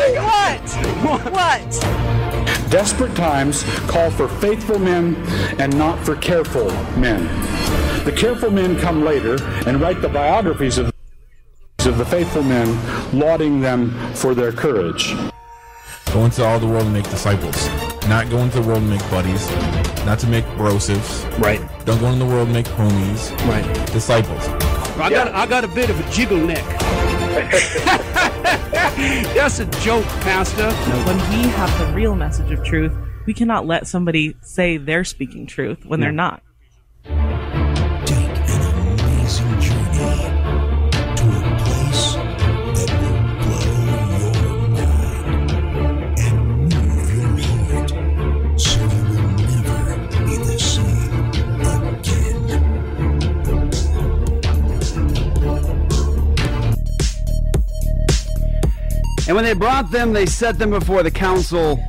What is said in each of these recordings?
What? What? Desperate times call for faithful men and not for careful men. The careful men come later and write the biographies of, of the faithful men, lauding them for their courage. Go into all the world and make disciples. Not go into the world and make buddies. Not to make brosives. Right. Don't go into the world and make homies. Right. Disciples. I got I got a bit of a jiggle neck. That's a joke, Pastor. When we have the real message of truth, we cannot let somebody say they're speaking truth when they're not. And when they brought them, they set them before the council,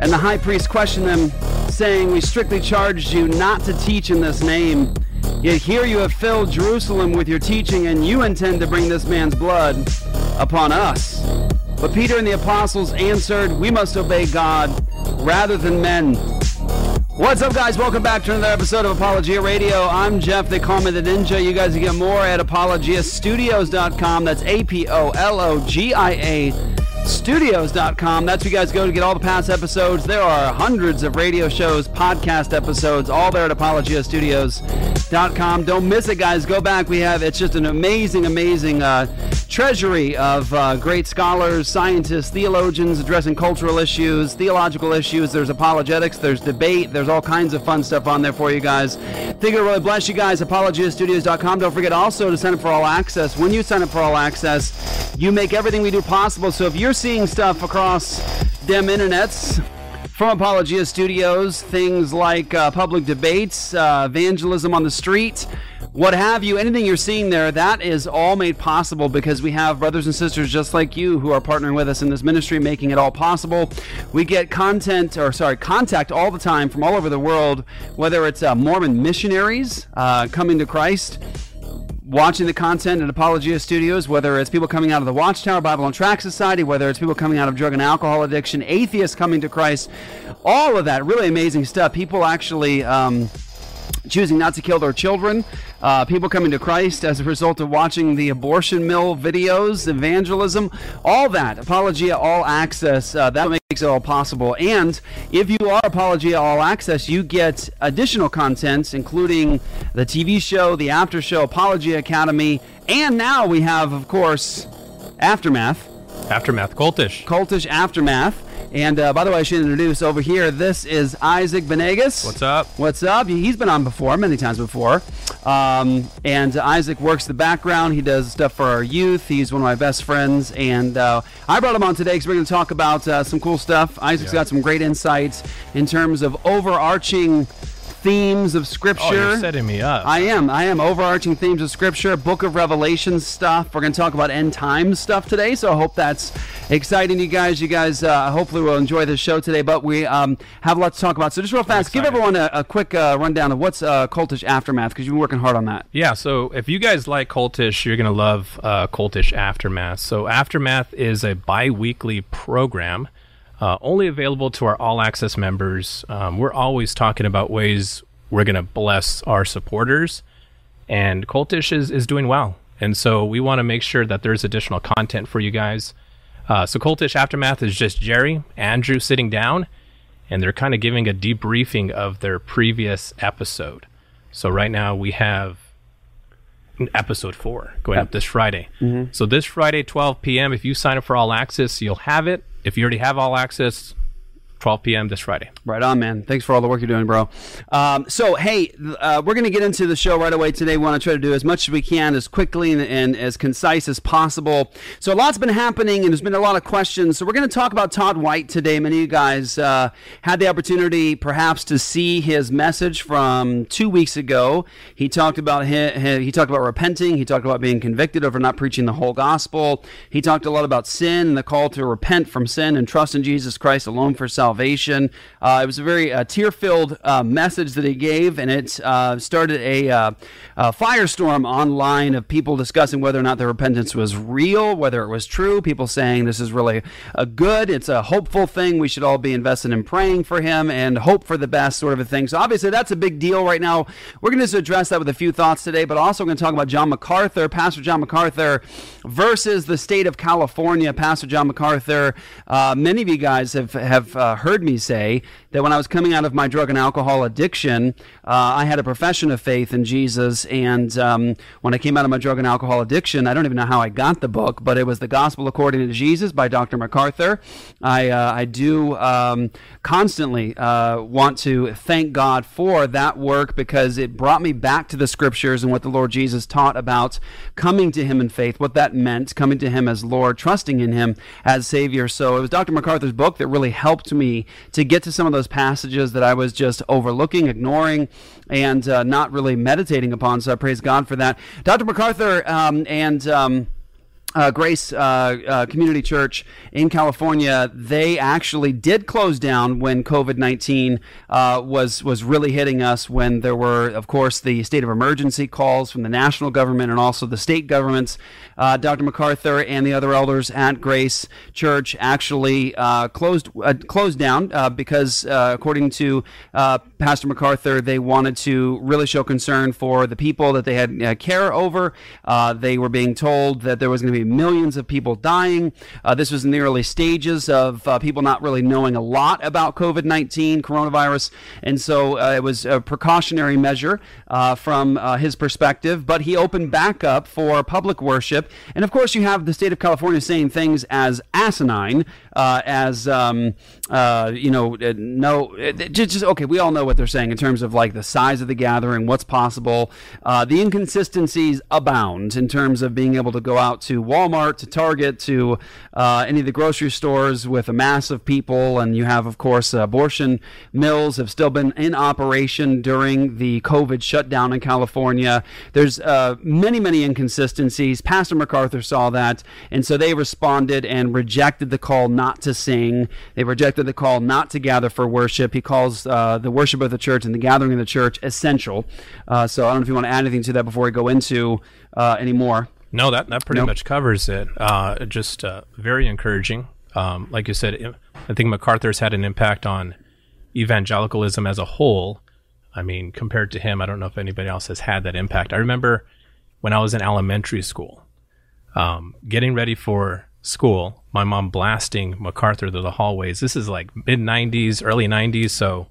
and the high priest questioned them, saying, We strictly charged you not to teach in this name. Yet here you have filled Jerusalem with your teaching, and you intend to bring this man's blood upon us. But Peter and the apostles answered, We must obey God rather than men. What's up, guys? Welcome back to another episode of Apologia Radio. I'm Jeff. They call me the Ninja. You guys can get more at apologiastudios.com. That's A P O L O G I A studios.com. That's where you guys go to get all the past episodes. There are hundreds of radio shows, podcast episodes, all there at apologiastudios.com. Don't miss it, guys. Go back. We have, it's just an amazing, amazing uh, treasury of uh, great scholars, scientists, theologians addressing cultural issues, theological issues. There's apologetics, there's debate, there's all kinds of fun stuff on there for you guys. Think it'll really bless you guys. Apologiastudios.com. Don't forget also to sign up for All Access. When you sign up for All Access, you make everything we do possible. So if you're seeing stuff across them internets, from Apologia Studios, things like uh, public debates, uh, evangelism on the street, what have you, anything you're seeing there, that is all made possible because we have brothers and sisters just like you who are partnering with us in this ministry, making it all possible. We get content, or sorry, contact all the time from all over the world, whether it's uh, Mormon missionaries uh, coming to Christ watching the content at Apologia Studios, whether it's people coming out of the Watchtower Bible and Tract Society, whether it's people coming out of drug and alcohol addiction, atheists coming to Christ, all of that really amazing stuff. People actually. Um, choosing not to kill their children, uh, people coming to Christ as a result of watching the abortion mill videos, evangelism, all that. Apologia All Access, uh, that makes it all possible. And if you are Apologia All Access, you get additional content, including the TV show, the after show, Apologia Academy, and now we have, of course, Aftermath. Aftermath Cultish. Cultish Aftermath. And uh, by the way, I should introduce over here. This is Isaac Benegas. What's up? What's up? He's been on before, many times before. Um, and Isaac works the background. He does stuff for our youth. He's one of my best friends. And uh, I brought him on today because we're going to talk about uh, some cool stuff. Isaac's Yeah. got some great insights in terms of overarching themes of Scripture. Oh, you're setting me up. I am. I am. Overarching themes of Scripture, Book of Revelation stuff. We're going to talk about end times stuff today, so I hope that's exciting you guys. You guys uh, hopefully will enjoy the show today, but we um, have a lot to talk about. So just real fast, give everyone a, a quick uh, rundown of what's uh, Cultish Aftermath, because you've been working hard on that. Yeah, so if you guys like Cultish, you're going to love uh, Cultish Aftermath. So, Aftermath is a bi weekly program uh, only available to our all access members. Um, we're always talking about ways we're going to bless our supporters, and Cultish is, is doing well. And so, we want to make sure that there's additional content for you guys. Uh, so, Cultish Aftermath is just Jerry, Andrew sitting down, and they're kind of giving a debriefing of their previous episode. So, right now we have episode four going up this Friday. So this Friday, 12 p.m. If you sign up for All Access, you'll have it. If you already have All Access, 12 p.m. this Friday. Right on, man. Thanks for all the work you're doing, bro. Um, so, hey, uh, we're going to get into the show right away today. We want to try to do as much as we can, as quickly and, and as concise as possible. So, a lot's been happening, and there's been a lot of questions. So, we're going to talk about Todd White today. Many of you guys uh, had the opportunity, perhaps, to see his message from two weeks ago. He talked about he, he talked about repenting. He talked about being convicted over not preaching the whole gospel. He talked a lot about sin and the call to repent from sin and trust in Jesus Christ alone for salvation salvation. Uh, it was a very uh, tear filled uh, message that he gave, and it uh, started a, uh, a, firestorm online of people discussing whether or not the repentance was real, whether it was true. People saying this is really a good, it's a hopeful thing. We should all be invested in praying for him and hope for the best, sort of a thing. So, obviously, that's a big deal right now. We're going to address that with a few thoughts today, but also going to talk about John MacArthur, Pastor John MacArthur, versus the state of California. Pastor John MacArthur, uh, many of you guys have, have heard me say that when I was coming out of my drug and alcohol addiction, uh, I had a profession of faith in Jesus. And um, when I came out of my drug and alcohol addiction, I don't even know how I got the book, but it was The Gospel According to Jesus by Dr. MacArthur. I, uh, I do um, constantly uh, want to thank God for that work because it brought me back to the scriptures and what the Lord Jesus taught about coming to Him in faith, what that meant, coming to Him as Lord, trusting in Him as Savior. So it was Dr. MacArthur's book that really helped me to get to some of those passages that I was just overlooking, ignoring, and uh, not really meditating upon. So I praise God for that. Dr. MacArthur um, and. Um, uh, Grace uh, uh, Community Church in California, they actually did close down when COVID nineteen uh, was was really hitting us. When there were, of course, the state of emergency calls from the national government and also the state governments. Uh, Dr. MacArthur and the other elders at Grace Church actually uh, closed closed down because, according to Pastor MacArthur, they wanted to really show concern for the people that they had care over. they were being told that there was going to be millions of people dying. Uh, this was in the early stages of uh, people not really knowing a lot about COVID 19, coronavirus. And so uh, it was a precautionary measure uh, from uh, his perspective. But he opened back up for public worship. And of course, you have the state of California saying things as asinine, uh, as, um, you know, no, just, just, okay, we all know what they're saying in terms of like the size of the gathering, what's possible. the inconsistencies abound in terms of being able to go out to Walmart to Target to uh, any of the grocery stores with a mass of people. And you have, of course, abortion mills have still been in operation during the COVID shutdown in California. There's uh, many, many inconsistencies. Pastor MacArthur saw that. And so they responded and rejected the call not to sing. They rejected the call not to gather for worship. He calls uh, the worship of the church and the gathering of the church essential. Uh, so I don't know if you want to add anything to that before we go into uh, any more. No, that, that pretty nope. much covers it. Uh, just uh, very encouraging. Um, like you said, I think MacArthur's had an impact on evangelicalism as a whole. I mean, compared to him, I don't know if anybody else has had that impact. I remember when I was in elementary school, um, getting ready for school, my mom blasting MacArthur through the hallways. This is like mid 90s, early 90s. So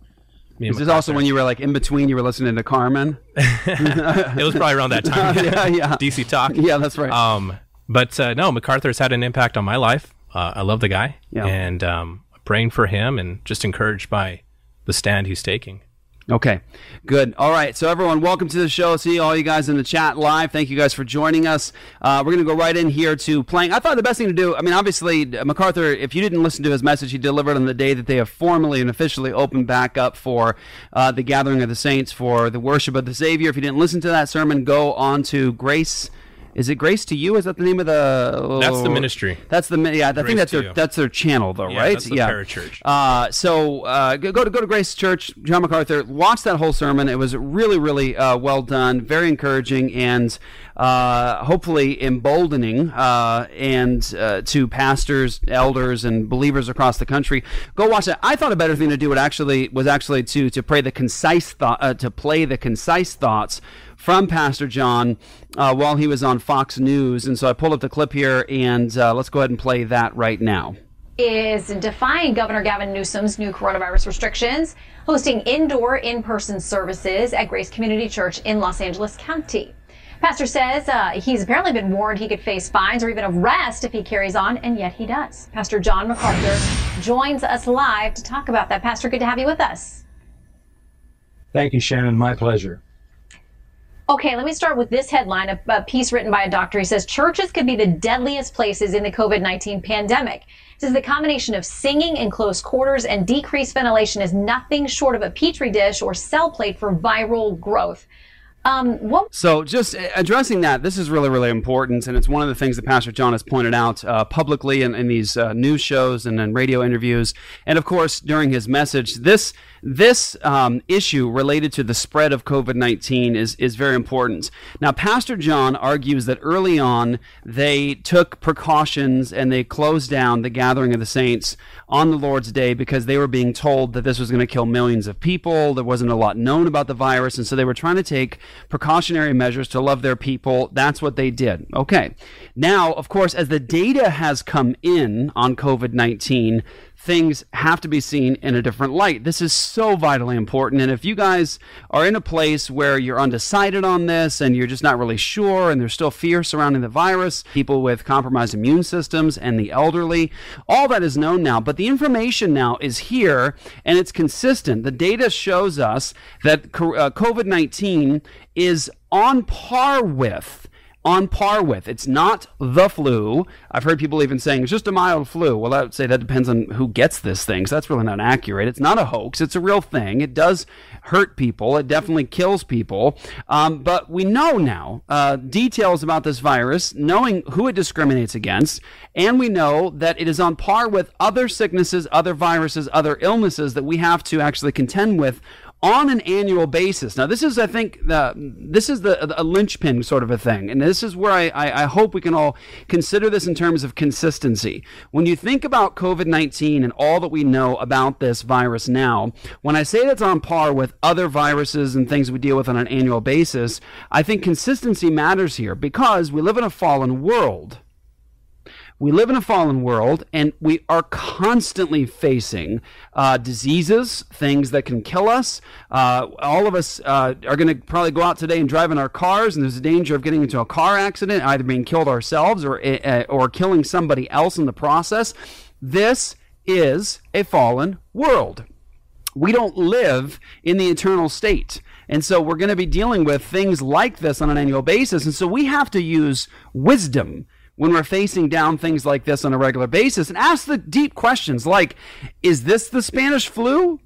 is this also when you were like in between? You were listening to Carmen. it was probably around that time. yeah, yeah. DC Talk. Yeah, that's right. Um, but uh, no, MacArthur's had an impact on my life. Uh, I love the guy, yeah. and um, praying for him, and just encouraged by the stand he's taking. Okay, good. All right, so everyone, welcome to the show. See all you guys in the chat live. Thank you guys for joining us. Uh, we're going to go right in here to playing. I thought the best thing to do, I mean, obviously, MacArthur, if you didn't listen to his message, he delivered on the day that they have formally and officially opened back up for uh, the gathering of the saints for the worship of the Savior. If you didn't listen to that sermon, go on to Grace is it Grace to You? Is that the name of the? That's the ministry. That's the yeah. I think that's their you. that's their channel though, yeah, right? That's the yeah. Parachurch. Uh, so uh, go, go to go to Grace Church, John MacArthur. Watch that whole sermon. It was really really uh, well done, very encouraging, and uh, hopefully emboldening uh, and uh, to pastors, elders, and believers across the country. Go watch it. I thought a better thing to do would actually was actually to to pray the concise thought to play the concise thoughts from Pastor John uh, while he was on Fox News. And so I pulled up the clip here, and uh, let's go ahead and play that right now. Is defying Governor Gavin Newsom's new coronavirus restrictions, hosting indoor in person services at Grace Community Church in Los Angeles County. Pastor says uh, he's apparently been warned he could face fines or even arrest if he carries on, and yet he does. Pastor John MacArthur joins us live to talk about that. Pastor, good to have you with us. Thank you, Shannon. My pleasure. Okay, let me start with this headline, a, a piece written by a doctor. He says churches could be the deadliest places in the COVID 19 pandemic. Says the combination of singing in close quarters and decreased ventilation is nothing short of a petri dish or cell plate for viral growth. Um, what So, just addressing that, this is really, really important, and it's one of the things that Pastor John has pointed out uh, publicly in, in these uh, news shows and in radio interviews, and of course during his message. This this um, issue related to the spread of COVID nineteen is is very important. Now, Pastor John argues that early on they took precautions and they closed down the gathering of the saints on the Lord's Day because they were being told that this was going to kill millions of people. There wasn't a lot known about the virus, and so they were trying to take precautionary measures to love their people. That's what they did. Okay. Now, of course, as the data has come in on COVID 19, things have to be seen in a different light. This is so vitally important. And if you guys are in a place where you're undecided on this and you're just not really sure and there's still fear surrounding the virus, people with compromised immune systems and the elderly, all that is known now. But the information now is here and it's consistent. The data shows us that uh, COVID 19 is on par with on par with. It's not the flu. I've heard people even saying it's just a mild flu. Well, I would say that depends on who gets this thing. So that's really not accurate. It's not a hoax. It's a real thing. It does hurt people. It definitely kills people. Um, but we know now uh, details about this virus, knowing who it discriminates against, and we know that it is on par with other sicknesses, other viruses, other illnesses that we have to actually contend with on an annual basis. Now, this is, I think, the this is the a linchpin sort of a thing, and this is where I, I, I hope we can all consider this in terms of consistency. When you think about COVID nineteen and all that we know about this virus now, when I say that's on par with other viruses and things we deal with on an annual basis, I think consistency matters here because we live in a fallen world we live in a fallen world and we are constantly facing uh, diseases, things that can kill us. Uh, all of us uh, are going to probably go out today and drive in our cars, and there's a danger of getting into a car accident, either being killed ourselves or, uh, or killing somebody else in the process. This is a fallen world. We don't live in the eternal state. And so we're going to be dealing with things like this on an annual basis. And so we have to use wisdom when we're facing down things like this on a regular basis and ask the deep questions like is this the Spanish flu?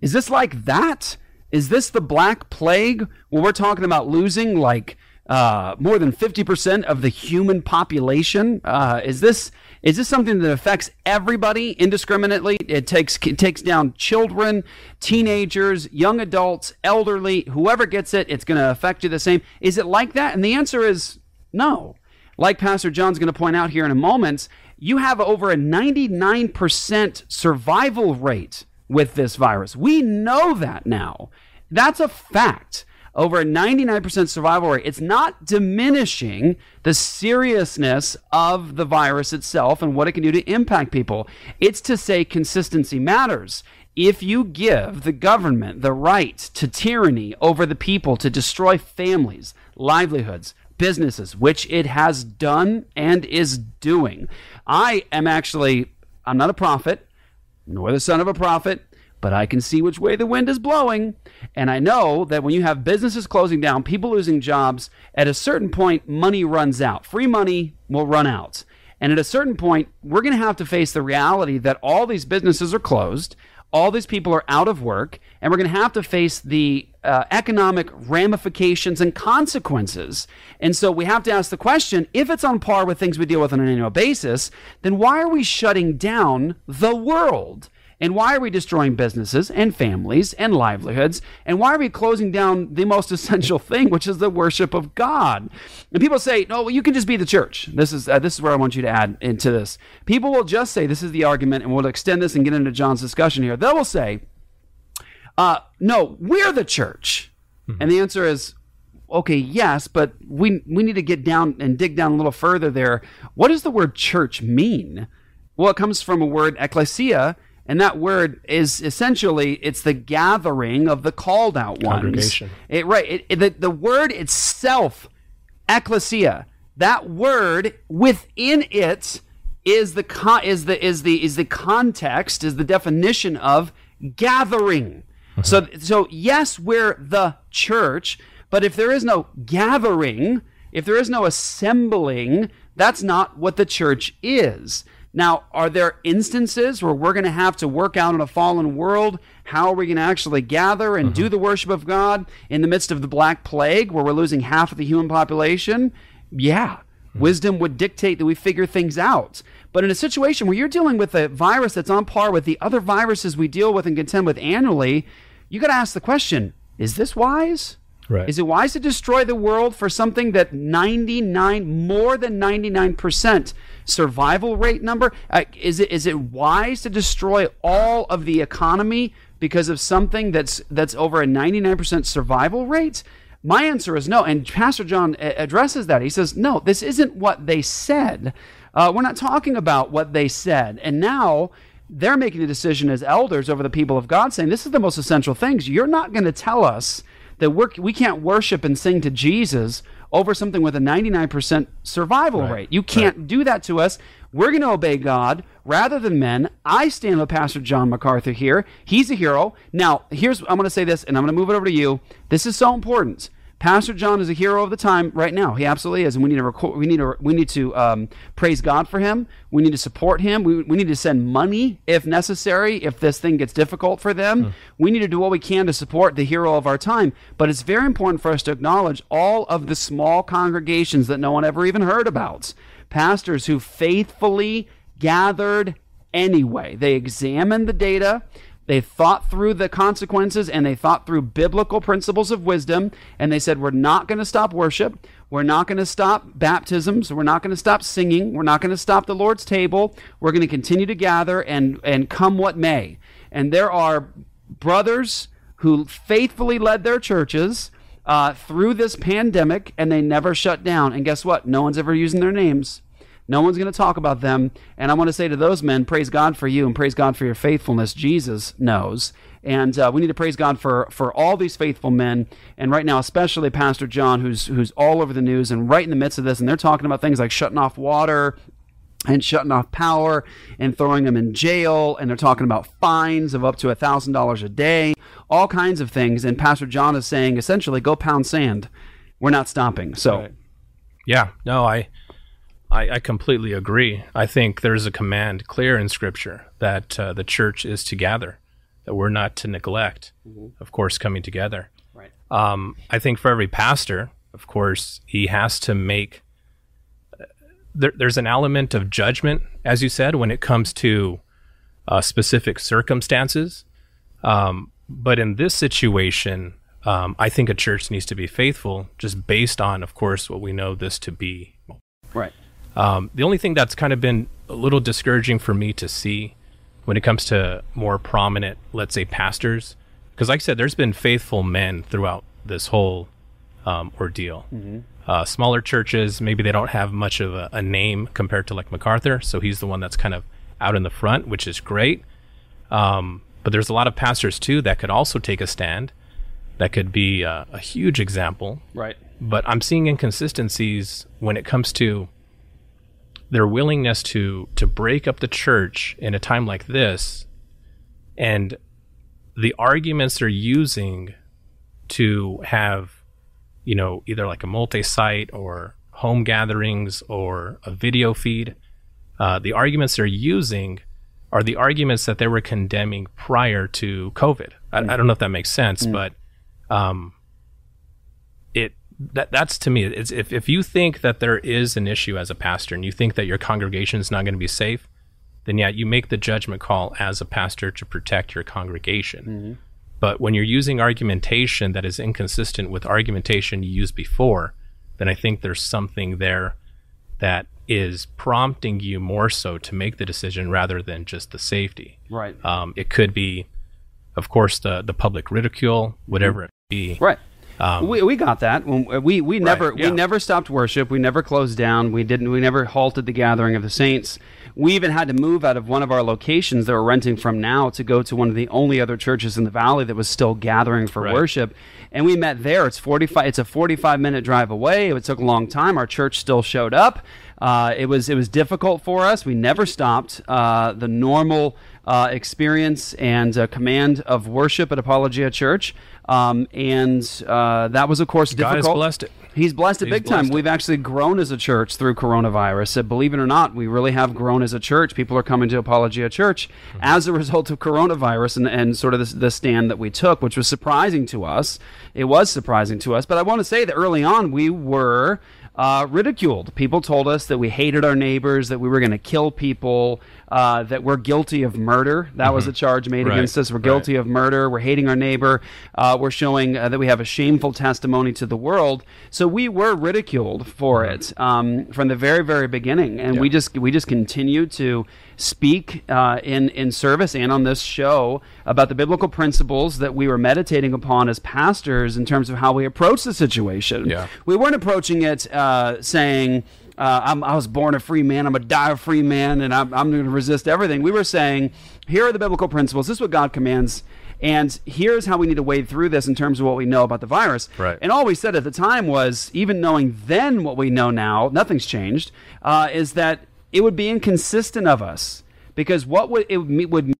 Is this like that? Is this the Black Plague? Well, we're talking about losing like uh, more than 50% of the human population. Uh, is this is this something that affects everybody indiscriminately? It takes it takes down children, teenagers, young adults, elderly, whoever gets it, it's going to affect you the same. Is it like that? And the answer is no like Pastor John's going to point out here in a moment, you have over a 99% survival rate with this virus. We know that now. That's a fact. Over a 99% survival rate. It's not diminishing the seriousness of the virus itself and what it can do to impact people. It's to say consistency matters. If you give the government the right to tyranny over the people to destroy families, livelihoods, businesses, which it has done and is doing. I am actually, I'm not a prophet, nor the son of a prophet, but I can see which way the wind is blowing. And I know that when you have businesses closing down, people losing jobs, at a certain point, money runs out. Free money will run out. And at a certain point, we're going to have to face the reality that all these businesses are closed all these people are out of work, and we're going to have to face the uh, economic ramifications and consequences. And so we have to ask the question if it's on par with things we deal with on an annual basis, then why are we shutting down the world? And why are we destroying businesses and families and livelihoods? And why are we closing down the most essential thing, which is the worship of God? And people say, "No, well, you can just be the church." This is uh, this is where I want you to add into this. People will just say, "This is the argument," and we'll extend this and get into John's discussion here. They will say, uh, "No, we're the church," mm-hmm. and the answer is, okay, yes, but we we need to get down and dig down a little further there. What does the word church mean? Well, it comes from a word ecclesia, and that word is essentially it's the gathering of the called out ones. Congregation. It, right. It, it, the, the word itself ecclesia. That word within it is the con- is the is the is the context is the definition of gathering. So so yes, we're the church, but if there is no gathering, if there is no assembling, that's not what the church is. Now, are there instances where we're going to have to work out in a fallen world? How are we going to actually gather and do mm-hmm. the worship of God in the midst of the Black Plague, where we're losing half of the human population? Yeah. Mm-hmm. Wisdom would dictate that we figure things out. But in a situation where you're dealing with a virus that's on par with the other viruses we deal with and contend with annually, you got to ask the question is this wise? Right. Is it wise to destroy the world for something that 99, more than 99% survival rate number? Uh, is it is it wise to destroy all of the economy because of something that's that's over a 99% survival rate? My answer is no. And Pastor John addresses that. He says, no, this isn't what they said. Uh, we're not talking about what they said. And now they're making a decision as elders over the people of God, saying, this is the most essential things. You're not going to tell us that we're, we can't worship and sing to Jesus over something with a 99% survival rate. You can't do that to us. We're going to obey God rather than men. I stand with Pastor John MacArthur here. He's a hero. Now, here's I'm going to say this, and I'm going to move it over to you. This is so important. Pastor John is a hero of the time right now. He absolutely is, and we need to record, we need to we need to um, praise God for him. We need to support him. We, we need to send money if necessary if this thing gets difficult for them. We need to do what we can to support the hero of our time. But it's very important for us to acknowledge all of the small congregations that no one ever even heard about. Pastors who faithfully gathered anyway. They examined the data. They thought through the consequences and they thought through biblical principles of wisdom. And they said, We're not going to stop worship. We're not going to stop baptisms. We're not going to stop singing. We're not going to stop the Lord's table. We're going to continue to gather and, and come what may. And there are brothers who faithfully led their churches uh, through this pandemic and they never shut down. And guess what? No one's ever using their names. No one's going to talk about them. And I want to say to those men, praise God for you and praise God for your faithfulness. Jesus knows. And uh, we need to praise God for, for all these faithful men. And right now, especially Pastor John, who's, who's all over the news and right in the midst of this. And they're talking about things like shutting off water and shutting off power and throwing them in jail. And they're talking about fines of up to $1,000 a day, all kinds of things. And Pastor John is saying essentially, go pound sand. We're not stopping. So. Yeah, no, I, I, I completely agree. I think there's a command clear in Scripture that uh, the church is to gather, that we're not to neglect, of course, coming together. Right. Um, I think for every pastor, of course, he has to make. uh, There, there's an element of judgment, as you said, when it comes to uh, specific circumstances. Um, but in this situation, um, I think a church needs to be faithful, just based on, of course, what we know this to be. Right. Um, the only thing that's kind of been a little discouraging for me to see when it comes to more prominent, let's say, pastors, because like I said, there's been faithful men throughout this whole um, ordeal. Uh, smaller churches, maybe they don't have much of a, a name compared to like MacArthur, so he's the one that's kind of out in the front, which is great. Um, but there's a lot of pastors too that could also take a stand. That could be uh, a huge example Right. but I'm seeing inconsistencies when it comes to their willingness to to break up the church in a time like this and the arguments they're using to have you know either like a multi-site or home gatherings or a video feed uh, the arguments they're using are the arguments that they were condemning prior to covid. I, I don't know if that makes sense but um, that that's to me it's if, if you think that there is an issue as a pastor and you think that your congregation is not going to be safe then yeah you make the judgment call as a pastor to protect your congregation. But when you're using argumentation that is inconsistent with argumentation you used before then i think there's something there that is prompting you more so to make the decision rather than just the safety. Right. um, it could be of course the the public ridicule whatever it be. Right. Um, we, we got that. When we we never yeah. we never stopped worship. We never closed down. We didn't. We never halted the gathering of the saints. We even had to move out of one of our locations that we're renting from now to go to one of the only other churches in the valley that was still gathering for Right. worship. And we met there. It's forty five. It's a forty five minute drive away. It took a long time. Our church still showed up. Uh, it was it was difficult for us. We never stopped uh, the normal uh, experience and uh, command of worship at Apologia Church. Um, and uh, that was, of course, difficult. God has blessed it. He's blessed it He's big time. it. We've actually grown as a church through coronavirus. Uh, believe it or not, we really have grown as a church. People are coming to Apologia Church Mm-hmm. as a result of coronavirus and, and sort of the, the stand that we took, which was surprising to us. It was surprising to us. But I want to say that early on, we were uh, ridiculed. People told us that we hated our neighbors, that we were going to kill people, uh, that we're guilty of murder. That was a charge made Mm-hmm. Right, against us. We're right. guilty of murder. We're hating our neighbor. Uh, we're showing uh, that we have a shameful testimony to the world. So we were ridiculed for it um, from the very, very beginning, and we just we just continued to speak uh, in in service and on this show about the biblical principles that we were meditating upon as pastors in terms of how we approach the situation. Yeah. We weren't approaching it uh, saying. Uh, I'm, I was born a free man. I'm a die a free man, and I'm, I'm going to resist everything. We were saying, here are the biblical principles. This is what God commands, and here's how we need to wade through this in terms of what we know about the virus. Right. And all we said at the time was, even knowing then what we know now, nothing's changed. Uh, is that it would be inconsistent of us because what would it would mean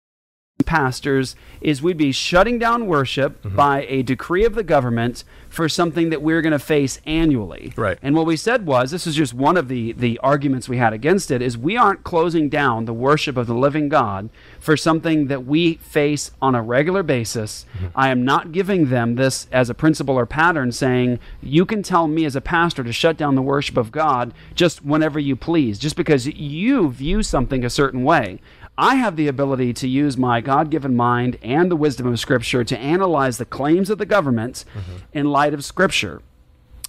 pastors is we'd be shutting down worship Mm-hmm. by a decree of the government for something that we're going to face annually. Right. And what we said was this is just one of the the arguments we had against it is we aren't closing down the worship of the living God for something that we face on a regular basis. Mm-hmm. I am not giving them this as a principle or pattern saying you can tell me as a pastor to shut down the worship of God just whenever you please just because you view something a certain way. I have the ability to use my God given mind and the wisdom of Scripture to analyze the claims of the government mm-hmm. in light of Scripture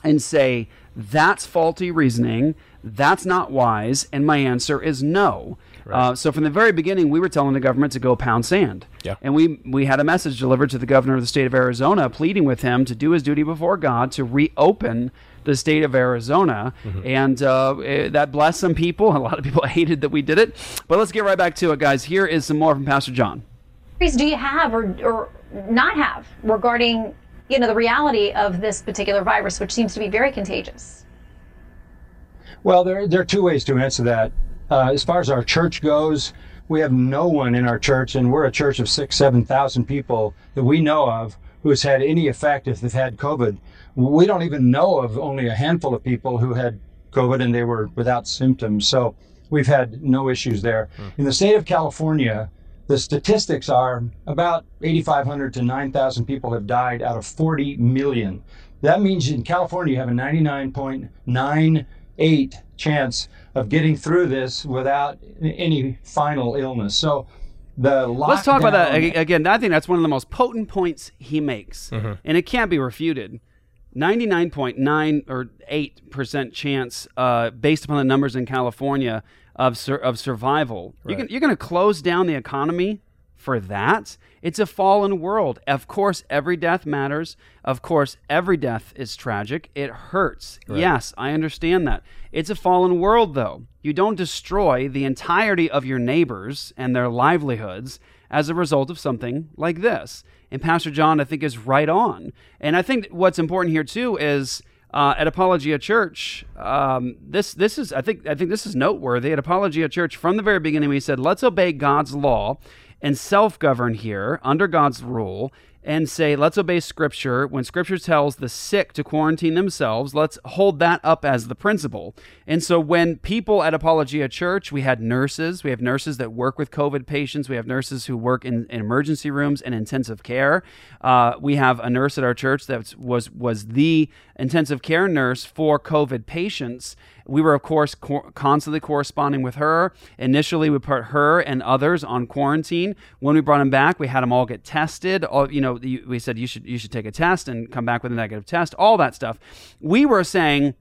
and say, that's faulty reasoning, that's not wise, and my answer is no. Uh, so from the very beginning, we were telling the government to go pound sand. Yeah. And we, we had a message delivered to the governor of the state of Arizona pleading with him to do his duty before God to reopen the state of Arizona. And uh, eh, that blessed some people. A lot of people hated that we did it. But let's get right back to it, guys. Here is some more from Pastor John. Priest, do you have or, or not have regarding you know the reality of this particular virus, which seems to be very contagious? Well, there, there are two ways to answer that. Uh, as far as our church goes, we have no one in our church, and we're a church of six, 7,000 people that we know of who's had any effect if they've had COVID. We don't even know of only a handful of people who had COVID and they were without symptoms. So we've had no issues there. In the state of California, the statistics are about 8,500 to 9,000 people have died out of 40 million. That means in California you have a 99.98 chance of getting through this without any final illness. So the Let's talk about that again. I think that's one of the most potent points he makes, Mm-hmm. and it can't be refuted. Ninety-nine point nine or eight percent chance, uh, based upon the numbers in California of sur- of survival. You can, you're going to close down the economy for that. It's a fallen world. Of course, every death matters. Of course, every death is tragic. It hurts. Yes, I understand that. It's a fallen world, though. You don't destroy the entirety of your neighbors and their livelihoods as a result of something like this. And Pastor John, I think, is right on. And I think what's important here too is uh, at Apologia Church, um, this this is I think I think this is noteworthy. At Apologia Church, from the very beginning, we said let's obey God's law and self-govern here under God's rule and say let's obey scripture. When scripture tells the sick to quarantine themselves let's hold that up as the principle. And so when people at apologia church we had nurses. We have nurses that work with covid patients. We have nurses who work in, in emergency rooms and intensive care. Uh, we have a nurse at our church that was was the intensive care nurse for covid patients we were, of course, co- constantly corresponding with her. Initially, we put her and others on quarantine. When we brought them back, we had them all get tested. All, you know, we said you should you should take a test and come back with a negative test. All that stuff. We were saying,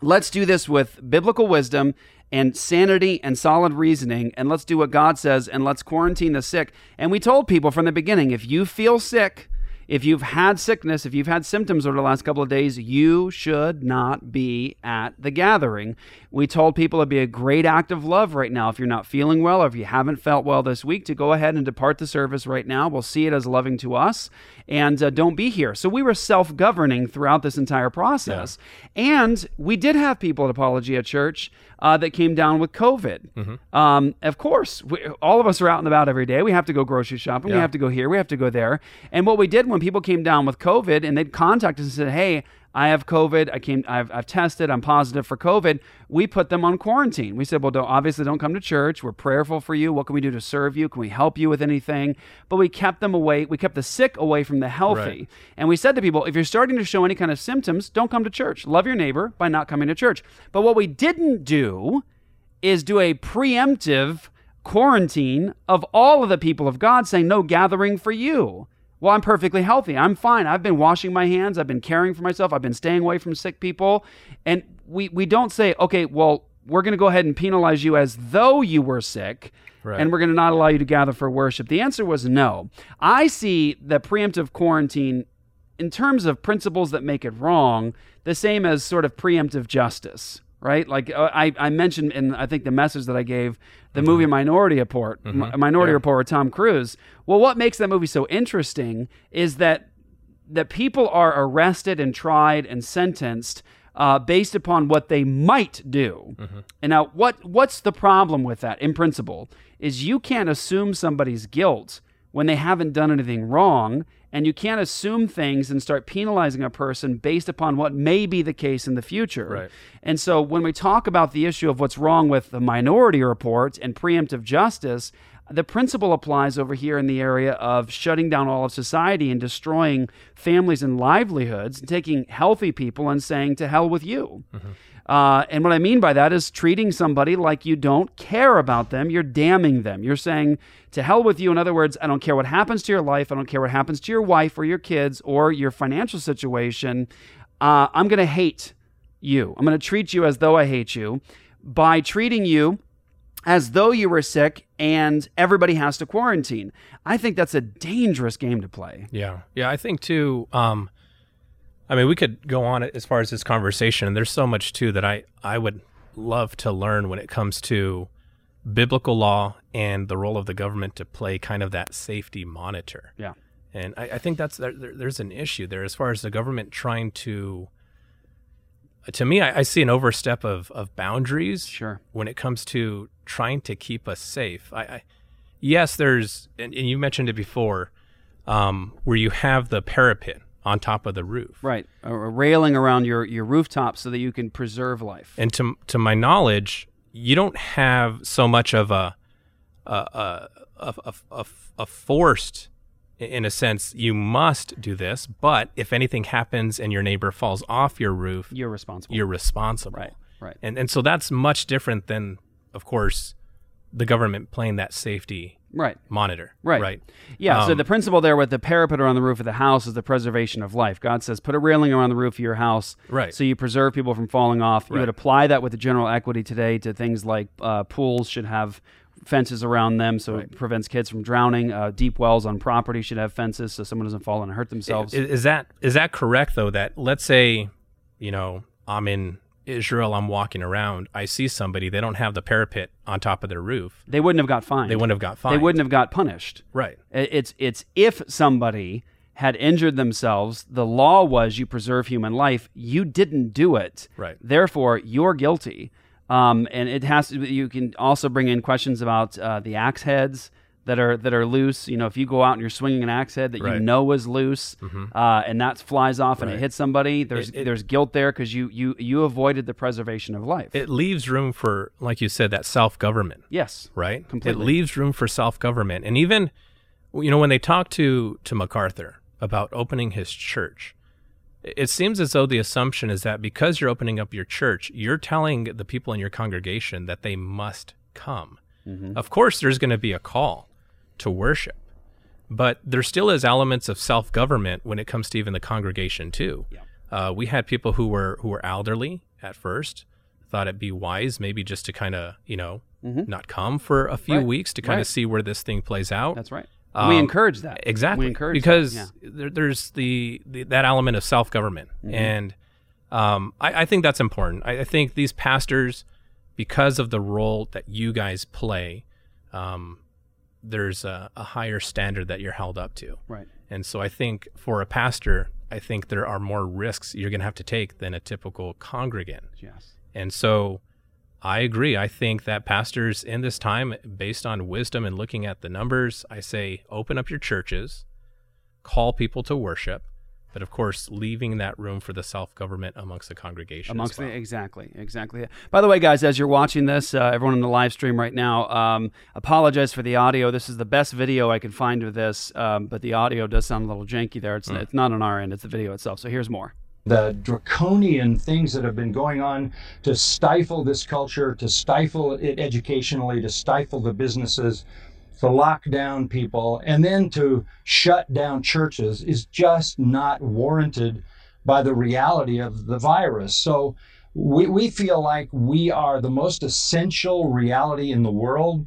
let's do this with biblical wisdom and sanity and solid reasoning, and let's do what God says, and let's quarantine the sick. And we told people from the beginning, if you feel sick, If you've had sickness, if you've had symptoms over the last couple of days, you should not be at the gathering. We told people it'd be a great act of love right now if you're not feeling well or if you haven't felt well this week to go ahead and depart the service right now. We'll see it as loving to us and uh, don't be here. So we were self governing throughout this entire process. And we did have people at Apologia Church uh, that came down with COVID. Um, of course, we, all of us are out and about every day. We have to go grocery shopping. We have to go here. We have to go there. And what we did when people came down with COVID and they'd contact us and said, "Hey, I have COVID. I came. I've, I've tested. I'm positive for COVID." We put them on quarantine. We said, "Well, don't, obviously, don't come to church. We're prayerful for you. What can we do to serve you? Can we help you with anything?" But we kept them away. We kept the sick away from the healthy. Right. And we said to people, if you're starting to show any kind of symptoms, don't come to church. Love your neighbor by not coming to church. But what we didn't do is do a preemptive quarantine of all of the people of God saying, no gathering for you. Well, I'm perfectly healthy. I'm fine. I've been washing my hands. I've been caring for myself. I've been staying away from sick people. And we, we don't say, okay, well, we're going to go ahead and penalize you as though you were sick. Right. And we're going to not allow you to gather for worship. The answer was no. I see the preemptive quarantine in terms of principles that make it wrong, the same as sort of preemptive justice, right? Like uh, I, I mentioned in I think the message that I gave the movie Minority Report, Mi- Minority Yeah. Report with Tom Cruise. Well, what makes that movie so interesting is that that people are arrested and tried and sentenced uh, based upon what they might do. And now, what what's the problem with that? In principle, is you can't assume somebody's guilt when they haven't done anything wrong, and you can't assume things and start penalizing a person based upon what may be the case in the future. Right. And so, when we talk about the issue of what's wrong with the Minority Report and preemptive justice, the principle applies over here in the area of shutting down all of society and destroying families and livelihoods, and taking healthy people and saying, to hell with you. Uh, and what I mean by that is treating somebody like you don't care about them. You're damning them. You're saying, to hell with you. In other words, I don't care what happens to your life. I don't care what happens to your wife or your kids or your financial situation. Uh, I'm going to hate you. I'm going to treat you as though I hate you by treating you as though you were sick and everybody has to quarantine. I think that's a dangerous game to play. Yeah. Yeah. I think too. Um, I mean, we could go on as far as this conversation, and there's so much too that I I would love to learn when it comes to biblical law and the role of the government to play kind of that safety monitor. Yeah. And I, I think that's there, there- there's an issue there as far as the government trying to. To me, I, I see an overstep of of boundaries. Sure. When it comes to trying to keep us safe, I, I yes, there's and, and you mentioned it before, um, where you have the parapet on top of the roof. Right. A, a railing around your, your rooftop so that you can preserve life. And to to my knowledge, you don't have so much of a a a a, a, a, a forced in a sense you must do this but if anything happens and your neighbor falls off your roof You're responsible. you're responsible Right, right. and and so that's much different than of course the government playing that safety Right. monitor Right. right Yeah. so Um, the principle there with the parapet around the roof of the house is the preservation of life. God says, put a railing around the roof of your house, Right. So you preserve people from falling off. You Right. would apply that with the general equity today to things like uh, pools should have fences around them, so it prevents kids from drowning. Uh, deep wells on property should have fences, so someone doesn't fall in and hurt themselves. Is, is that is that correct though? That let's say, you know, I'm in Israel, I'm walking around, I see somebody, they don't have the parapet on top of their roof. they wouldn't have got fined. They wouldn't have got fined. They wouldn't have got punished. Right. It's it's if somebody had injured themselves, the law was you preserve human life. You didn't do it. Right. Therefore, you're guilty. Um, and it has to. You can also bring in questions about uh, the axe heads that are that are loose. You know, if you go out and you're swinging an axe head that you know is loose, uh, and that flies off and it hits somebody, there's It- it- there's guilt there because you you you avoided the preservation of life. It leaves room for, like you said, that self government. yes. Right. Completely. It leaves room for self government, and even, you know, when they talk to to MacArthur about opening his church, it seems as though the assumption is that because you're opening up your church, you're telling the people in your congregation that they must come. Of course, there's going to be a call to worship, but there still is elements of self government when it comes to even the congregation too. Uh, we had people who were who were elderly at first, thought it'd be wise maybe just to kind of you know not come for a few Mm-hmm. Right. weeks to kind Right. of see where this thing plays out. That's right. we encourage that. exactly We encourage because that, there, there's the, the that element of self government, Mhm. and um, I, I think that's important. I, I think these pastors, because of the role that you guys play, um, there's a, a higher standard that you're held up to. Right. And so I think for a pastor, I think there are more risks you're going to have to take than a typical congregant. Yes. And so I agree. I think that pastors in this time, based on wisdom and looking at the numbers, I say open up your churches, call people to worship, but of course, leaving that room for the self government amongst the congregation. amongst well. the exactly exactly by the way guys as you're watching this uh, everyone in the live stream right now um, apologize for the audio this is the best video i can find of this um, but the audio does sound a little janky there it's, Mm. it's not on our end it's the video itself so here's more the draconian things that have been going on to stifle this culture, to stifle it educationally, to stifle the businesses, to lock down people, and then to shut down churches is just not warranted by the reality of the virus. So we, we feel like we are the most essential reality in the world.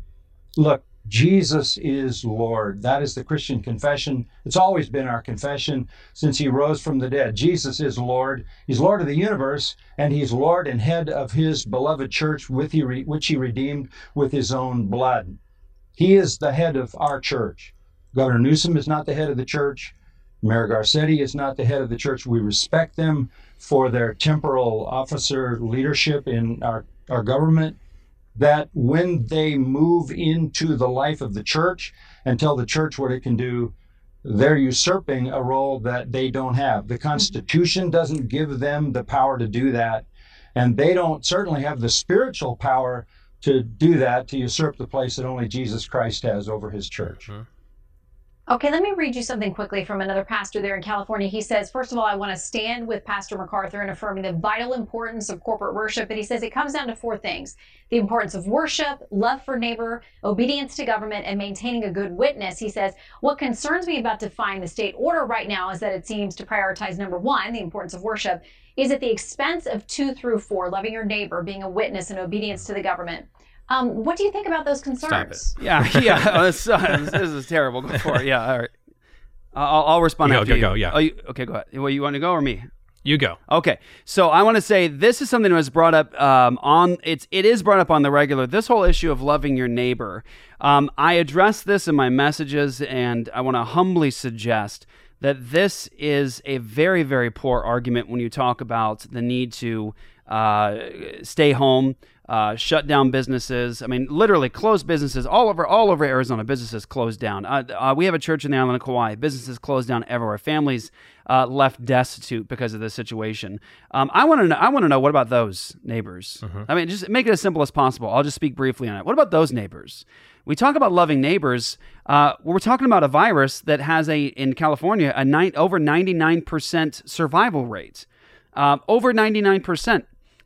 Look, Jesus is Lord. That is the Christian confession. It's always been our confession since he rose from the dead. Jesus is Lord. He's Lord of the universe, and he's Lord and head of his beloved church, with he which he redeemed with his own blood. He is the head of our church. Governor Newsom is not the head of the church. Mayor Garcetti is not the head of the church. We respect them for their temporal officer leadership in our, our government that when they move into the life of the church and tell the church what it can do, they're usurping a role that they don't have. The Constitution doesn't give them the power to do that, and they don't certainly have the spiritual power to do that, to usurp the place that only Jesus Christ has over his church. Mm-hmm. Okay, let me read you something quickly from another pastor there in California. He says, first of all, I want to stand with Pastor MacArthur in affirming the vital importance of corporate worship. But he says it comes down to four things the importance of worship, love for neighbor, obedience to government, and maintaining a good witness. He says, What concerns me about defying the state order right now is that it seems to prioritize number one, the importance of worship, is at the expense of two through four, loving your neighbor, being a witness, and obedience to the government. Um, what do you think about those concerns? yeah yeah oh, this, uh, this, this is terrible go for it yeah all right i'll, I'll respond You go, after go, you go, yeah. oh, you, okay go ahead well you want to go or me You go. Okay, so I want to say this is something that was brought up um, on it's it is brought up on the regular. This whole issue of loving your neighbor. Um, I address this in my messages, and I want to humbly suggest that this is a very very poor argument when you talk about the need to uh, stay home. Uh, shut down businesses. I mean, literally closed businesses all over all over Arizona. Businesses closed down. Uh, uh, we have a church in the island of Kauai. Businesses closed down everywhere. Families uh, left destitute because of this situation. Um, I want to know. I want to know what about those neighbors? I mean, just make it as simple as possible. I'll just speak briefly on it. What about those neighbors? We talk about loving neighbors. Uh, we're talking about a virus that has a in California a nine, over ninety nine percent survival rate. Um, over ninety nine percent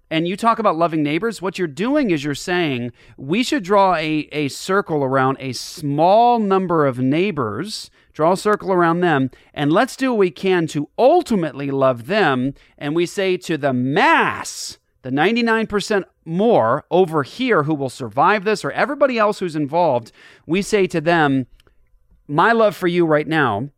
and you talk about loving neighbors, what you're doing is you're saying we should draw a, a circle around a small number of neighbors, draw a circle around them, and let's do what we can to ultimately love them. And we say to the mass, the 99% more over here who will survive this, or everybody else who's involved, we say to them, my love for you right now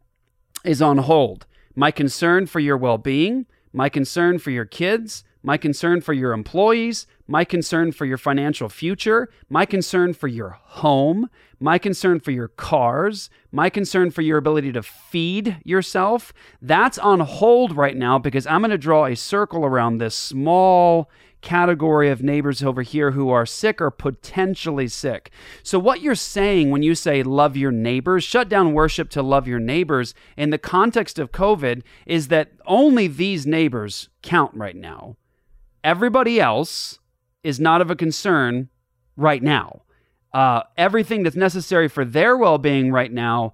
is on hold. My concern for your well being, my concern for your kids, my concern for your employees, my concern for your financial future, my concern for your home, my concern for your cars, my concern for your ability to feed yourself. That's on hold right now because I'm going to draw a circle around this small category of neighbors over here who are sick or potentially sick. So, what you're saying when you say love your neighbors, shut down worship to love your neighbors, in the context of COVID, is that only these neighbors count right now. Everybody else is not of a concern right now. Uh, everything that's necessary for their well being right now,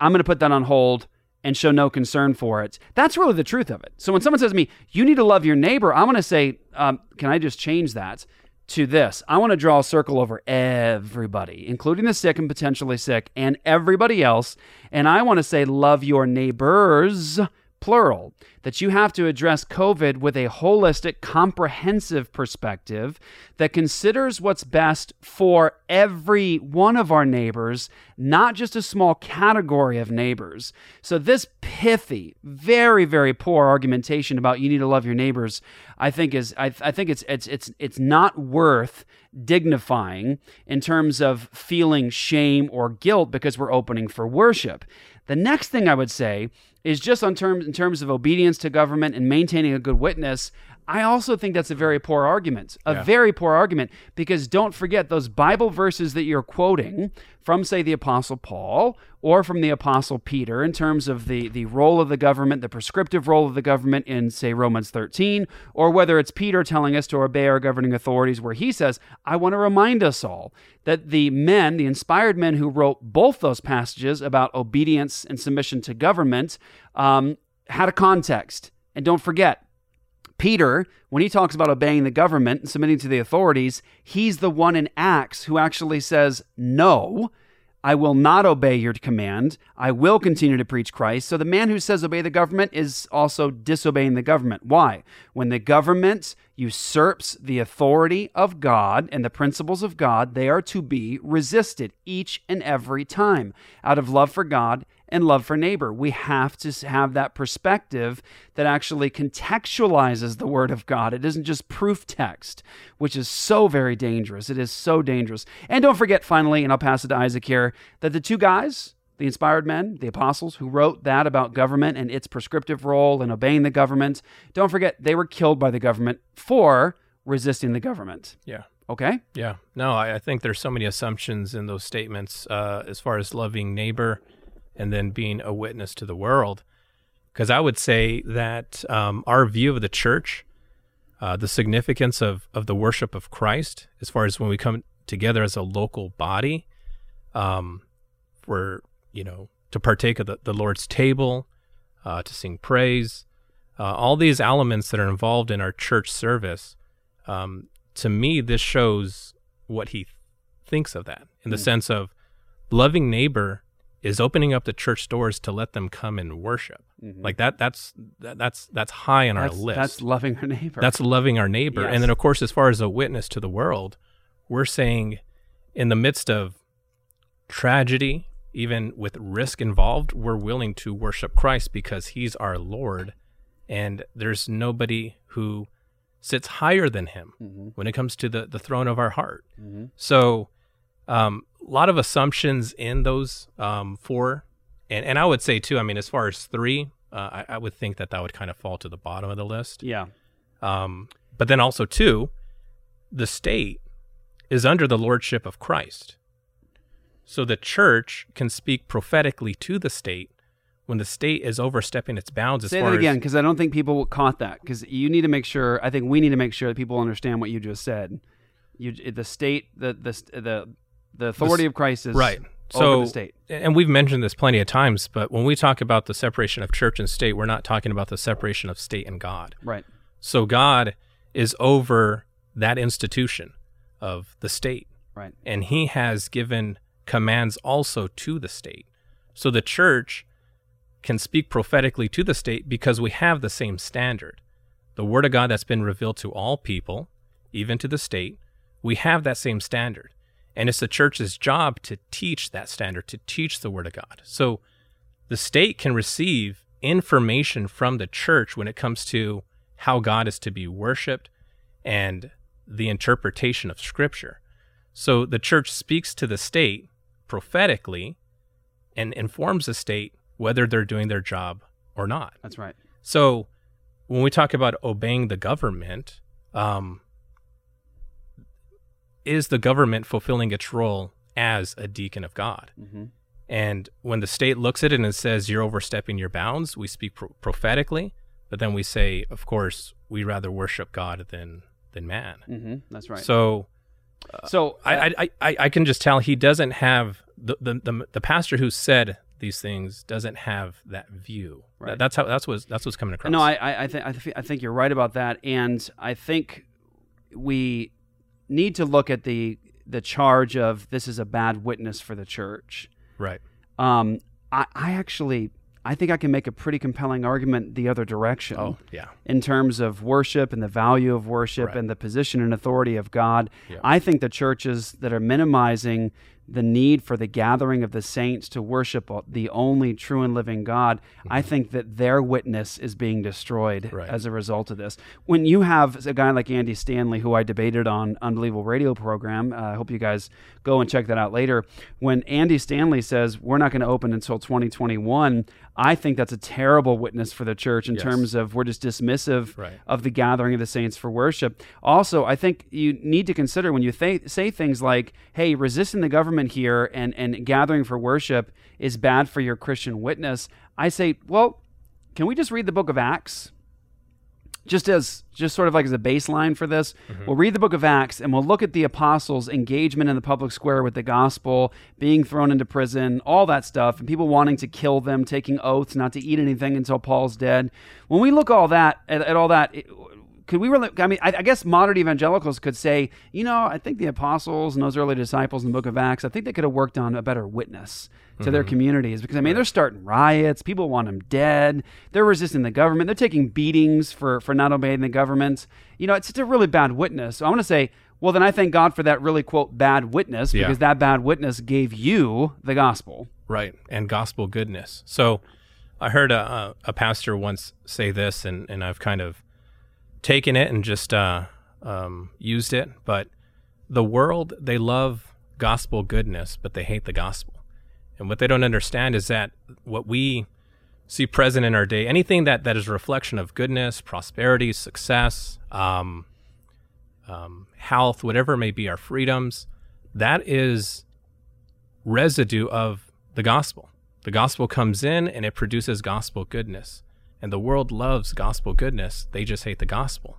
I'm going to put that on hold and show no concern for it. That's really the truth of it. So when someone says to me, you need to love your neighbor, I'm going to say, um, can I just change that to this? I want to draw a circle over everybody, including the sick and potentially sick, and everybody else. And I want to say, love your neighbors, plural, that you have to address COVID with a holistic, comprehensive perspective that considers what's best for every one of our neighbors, not just a small category of neighbors. So, this pithy, very, very poor argumentation about you need to love your neighbors, I think is I, I think it's it's it's it's not worth dignifying in terms of feeling shame or guilt because we're opening for worship. The next thing I would say is just on terms in terms of obedience to government and maintaining a good witness. I also think that's a very poor argument. A Yeah. very poor argument because don't forget those Bible verses that you're quoting from say the apostle Paul or from the apostle Peter in terms of the the role of the government, the prescriptive role of the government in say Romans 13 or whether it's Peter telling us to obey our governing authorities where he says, "I want to remind us all that the men, the inspired men who wrote both those passages about obedience and submission to government um, had a context. And don't forget, Peter, when he talks about obeying the government and submitting to the authorities, he's the one in Acts who actually says, No, I will not obey your command. I will continue to preach Christ. So the man who says obey the government is also disobeying the government. Why? When the government usurps the authority of God and the principles of God, they are to be resisted each and every time out of love for God and love for neighbor. We have to have that perspective that actually contextualizes the word of God. It isn't just proof text, which is so very dangerous. It is so dangerous. And don't forget, finally, and I'll pass it to Isaac here, that the two guys, the inspired men, the apostles who wrote that about government and its prescriptive role in obeying the government, don't forget they were killed by the government for resisting the government. Yeah. Okay? Yeah. No, I, I think there's so many assumptions in those statements uh, as far as loving neighbor and then being a witness to the world. Because I would say that um, our view of the church, uh, the significance of, of the worship of Christ, as far as when we come together as a local body, um, for, you know, to partake of the, the Lord's table, uh, to sing praise, uh, all these elements that are involved in our church service, um, to me, this shows what he thinks of that in the Mm. sense of loving neighbor is opening up the church doors to let them come and worship. Mhm. Like that, that's that, that's that's high on That's, our list. that's loving our neighbor. That's loving our neighbor. Yes. And then, of course, as far as a witness to the world, we're saying in the midst of tragedy, even with risk involved, we're willing to worship Christ because he's our Lord. And there's nobody who sits higher than him Mhm. when it comes to the, the throne of our heart. Mhm. So, um, a lot of assumptions in those um, four. And, and I would say, too, I mean, as far as three, uh, I, I would think that that would kind of fall to the bottom of the list. Yeah. Um, but then also, too, the state is under the lordship of Christ. So the church can speak prophetically to the state when the state is overstepping its bounds as Say far that again, because I don't think people caught that. Because you need to make sure. I think we need to make sure that people understand what you just said. You, the state, the the the the authority of Christ is right. over So, the state. and we've mentioned this plenty of times, but when we talk about the separation of church and state, we're not talking about the separation of state and God. Right. So God is over that institution of the state. Right. And he has given commands also to the state. So the church can speak prophetically to the state because we have the same standard. The word of God that's been revealed to all people, even to the state, we have that same standard. And it's the church's job to teach that standard, to teach the word of God. So the state can receive information from the church when it comes to how God is to be worshiped and the interpretation of scripture. So the church speaks to the state prophetically and informs the state whether they're doing their job or not. That's right. So when we talk about obeying the government, um, is the government fulfilling its role as a deacon of God? Mm-hmm. And when the state looks at it and says you're overstepping your bounds, we speak pro- prophetically, but then we say, of course, we rather worship God than than man. Mm-hmm. That's right. So, so I, I, I, I can just tell he doesn't have the, the the the pastor who said these things doesn't have that view. Right. That's how that's what's that's what's coming across. No, I, I, I think I, th- I think you're right about that, and I think we need to look at the the charge of this is a bad witness for the church. Right. Um, I, I actually I think I can make a pretty compelling argument the other direction. Oh, yeah. In terms of worship and the value of worship Right. and the position and authority of God. Yeah. I think the churches that are minimizing the need for the gathering of the saints to worship the only true and living God, I think that their witness is being destroyed Mm-hmm. Right. as a result of this. When you have a guy like Andy Stanley, who I debated on Unbelievable Radio program, uh, I hope you guys go and check that out later. When Andy Stanley says we're not going to open until 2021, I think that's a terrible witness for the church in Yes. terms of we're just dismissive Right. of the gathering of the saints for worship. Also, I think you need to consider when you th- say things like, "Hey, resisting the government here and and gathering for worship is bad for your Christian witness." I say, well, can we just read the book of Acts? Just as just sort of like as a baseline for this, mm-hmm. we'll read the book of Acts and we'll look at the apostles' engagement in the public square with the gospel, being thrown into prison, all that stuff, and people wanting to kill them, taking oaths not to eat anything until Paul's dead. When we look all that at, at all that, could we really? I mean, I, I guess modern evangelicals could say, you know, I think the apostles and those early disciples in the book of Acts, I think they could have worked on a better witness to their mm-hmm. communities because I mean, they're starting riots. People want them dead. They're resisting the government. They're taking beatings for for not obeying the government. You know, it's just a really bad witness. So I want to say. Well, then I thank God for that really quote bad witness Yeah. because that bad witness gave you the gospel. Right, and gospel goodness. So I heard a, a, a pastor once say this, and, and I've kind of taken it and just uh, um, used it. But the world, they love gospel goodness, but they hate the gospel. And what they don't understand is that what we see present in our day, anything that, that is a reflection of goodness, prosperity, success, um, um, health, whatever may be, our freedoms, that is residue of the gospel. The gospel comes in and it produces gospel goodness. And the world loves gospel goodness. They just hate the gospel.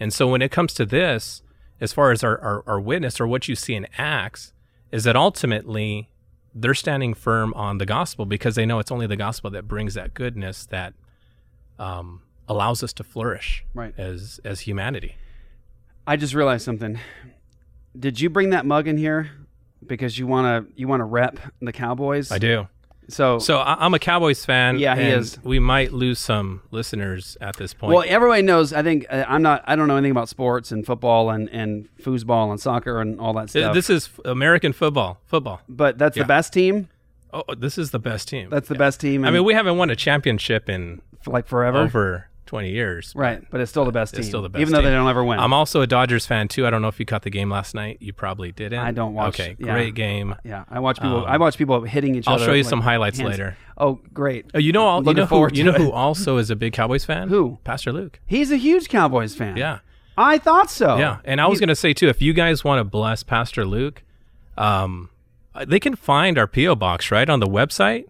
And so when it comes to this, as far as our, our, our witness or what you see in Acts, is that ultimately they're standing firm on the gospel because they know it's only the gospel that brings that goodness that um, allows us to flourish Right. as as humanity. I just realized something. Did you bring that mug in here because you want to you want to rep the Cowboys? I do. So So I, I'm a Cowboys fan. Yeah, he and is. We might lose some listeners at this point. Well, everybody knows. I think uh, I'm not. I don't know anything about sports and football and and foosball and soccer and all that stuff. this is American football. Football. but that's Yeah. the best team. Oh, this is the best team. That's the best team. I in- mean, we haven't won a championship in like forever. over 20 years. Right, but it's still the best team. It's still the best. even though team. they don't ever win. I'm also a Dodgers fan too. I don't know if you caught the game last night. You probably didn't. I don't watch. Okay, yeah. great game. Yeah, I watch people. Um, I watch people hitting each other. I'll show you like some highlights hands. later. Oh, great! Oh, you know, all, you know who you know who also is a big Cowboys fan? Who? Pastor Luke. He's a huge Cowboys fan. Yeah. I thought so. Yeah, and I was going to say too, if you guys want to bless Pastor Luke, um, they can find our PO box right on the website.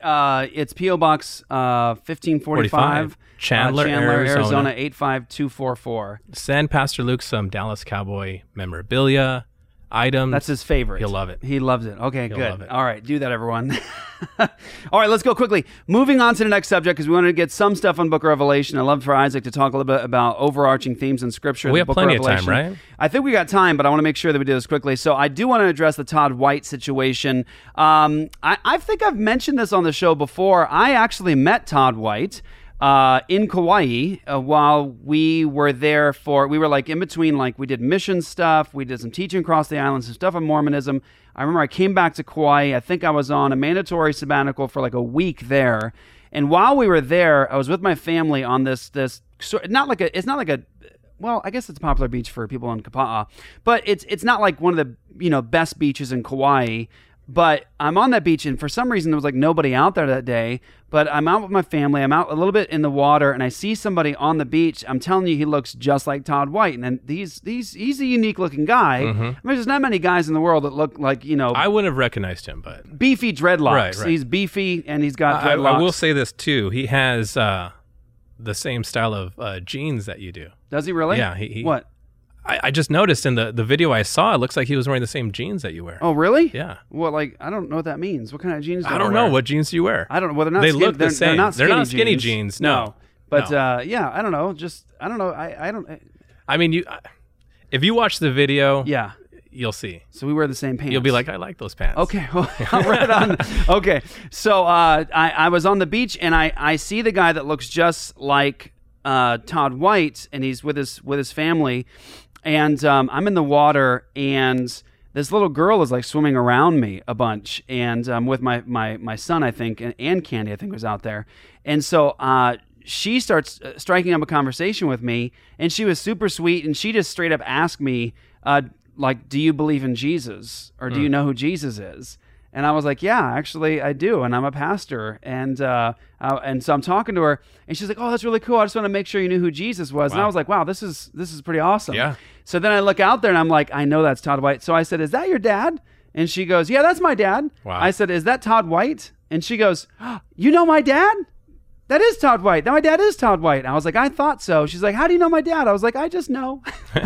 Uh, it's PO Box uh, fifteen forty five, 45, Chandler, Arizona. Arizona eight five two four four. Send Pastor Luke some Dallas Cowboy memorabilia items. That's his favorite. He'll love it. He loves it. Okay, He'll good. love it. All right, do that, everyone. All right, let's go quickly. Moving on to the next subject because we wanted to get some stuff on Book of Revelation. I love for Isaac to talk a little bit about overarching themes in Scripture. We have Book plenty of time, Revelation. right? I think we got time, but I want to make sure that we do this quickly. So I do want to address the Todd White situation. Um, I, I think I've mentioned this on the show before. I actually met Todd White uh, in Kauai uh, while we were there for, we were like in between, like we did mission stuff, we did some teaching across the island, some stuff on Mormonism. I remember I came back to Kauai. I think I was on a mandatory sabbatical for like a week there. And while we were there, I was with my family on this, this, not like a, it's not like a, well, I guess it's a popular beach for people in Kapa'a, but it's it's not like one of the you know best beaches in Kauai. But I'm on that beach, and for some reason there was like nobody out there that day. But I'm out with my family. I'm out a little bit in the water, and I see somebody on the beach. I'm telling you, he looks just like Todd White, and then he's he's he's a unique looking guy. I mean, there's not many guys in the world that look like you know Mm-hmm. I wouldn't have recognized him, but beefy dreadlocks. Right, right. He's beefy, and he's got I, dreadlocks. I will say this too. He has uh, the same style of uh, jeans that you do. Does he really? Yeah, he- he- what? I, I just noticed in the, the video I saw, it looks like he was wearing the same jeans that you wear. Oh, really? Yeah. Well, like I don't know what that means. What kind of jeans? Do I don't know what jeans do you wear. I don't know. Well, they're not. They skinny, look the they're, same. They're not They're skinny, not skinny jeans. jeans, no. But No. Uh, yeah, I don't know. Just I don't know. I I don't. I mean, you if you watch the video, Yeah. you'll see. So we wear the same pants. You'll be like, I like those pants. Okay, well, right on. Okay, so uh, I, I was on the beach and I, I see the guy that looks just like uh, Todd White, and he's with his with his family, and um, I'm in the water, and this little girl is like swimming around me a bunch, and um, with my my my son, I think, and, and Candy, I think, was out there, and so. Uh, she starts uh, striking up a conversation with me, and she was super sweet, and she just straight up asked me, uh, like, "Do you believe in Jesus, or do you know who Jesus is?" And I was like, "Yeah, actually, I do, and I'm a pastor." And uh, uh, and so I'm talking to her, and she's like, "Oh, that's really cool. I just want to make sure you knew who Jesus was." And I was like, "Wow, this is this is pretty awesome." Yeah. So then I look out there, and I'm like, "I know that's Todd White." So I said, "Is that your dad?" And she goes, "Yeah, that's my dad." Wow. I said, "Is that Todd White?" And she goes, "You know my dad?" That is Todd White. Now my dad is Todd White. And I was like, I thought so. She's like, How do you know my dad? I was like, I just know.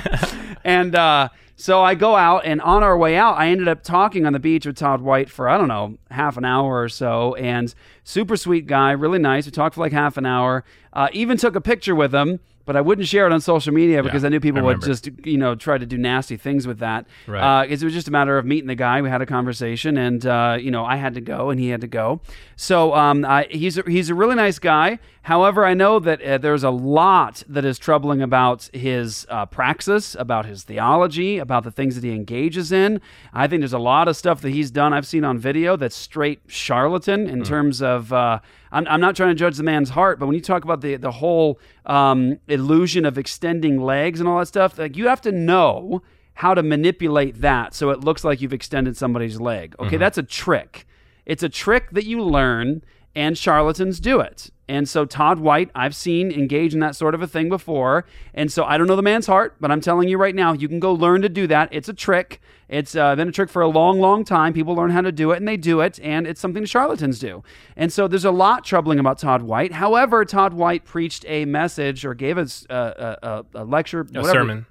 and uh, so I go out, and on our way out, I ended up talking on the beach with Todd White for I don't know half an hour or so, and super sweet guy, really nice. We talked for like half an hour. Uh, even took a picture with him. But I wouldn't share it on social media because I knew people I would just, you know, try to do nasty things with that. Right. Uh, it was just a matter of meeting the guy. We had a conversation, and uh, you know, I had to go, and he had to go. So um, I, he's a, he's a really nice guy. However, I know that uh, there's a lot that is troubling about his uh, praxis, about his theology, about the things that he engages in. I think there's a lot of stuff that he's done. I've seen on video that's straight charlatan in terms of. Uh, I'm, I'm not trying to judge the man's heart, but when you talk about the the whole um, illusion of extending legs and all that stuff, like you have to know how to manipulate that so it looks like you've extended somebody's leg. Okay, that's a trick. It's a trick that you learn, and charlatans do it. And so Todd White, I've seen engage in that sort of a thing before. And so I don't know the man's heart, but I'm telling you right now, you can go learn to do that. It's a trick. It's uh, been a trick for a long, long time. People learn how to do it, and they do it, and it's something charlatans do. And so there's a lot troubling about Todd White. However, Todd White preached a message or gave us uh, a, a, a lecture, A whatever sermon.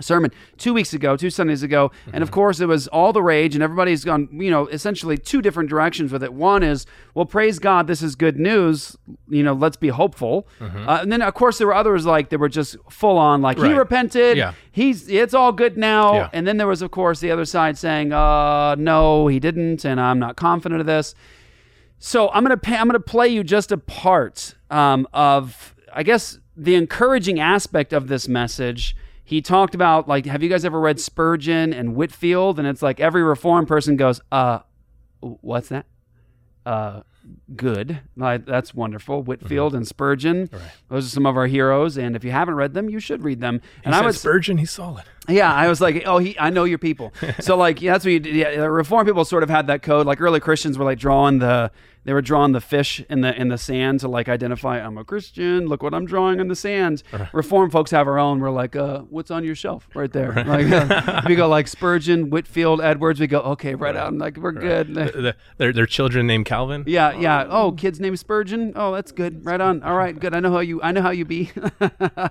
Sermon two weeks ago, two Sundays ago, and of course it was all the rage, and everybody's gone, you know, essentially two different directions with it. One is, well, praise God, this is good news, you know, let's be hopeful. Uh, and then of course there were others like they were just full on, like he repented, Yeah. he's it's all good now. Yeah. And then there was of course the other side saying, uh, no, he didn't, and I'm not confident of this. So I'm gonna pay, I'm gonna play you just a part um, of I guess the encouraging aspect of this message. He talked about like, have you guys ever read Spurgeon and Whitefield? And it's like every reform person goes, uh, what's that? Uh, good. Like, that's wonderful. Whitefield Mm-hmm. and Spurgeon. Those are some of our heroes. And if you haven't read them, you should read them. And He I was Spurgeon, he's solid. yeah, I was like, oh, he, I know your people. So like, yeah, that's what you did. Yeah, the Reform people sort of had that code. Like early Christians were like drawing the, they were drawing the fish in the in the sand to like identify. I'm a Christian. Look what I'm drawing in the sand. Reform folks have our own. We're like, uh, what's on your shelf right there? Like, uh, we go like Spurgeon, Whitefield, Edwards. We go, okay, right on. Like we're good. The- the- their, their children named Calvin. Yeah, yeah. Oh, kid's name is Spurgeon. Oh, that's good. Right on. All right, good. I know how you. I know how you be. I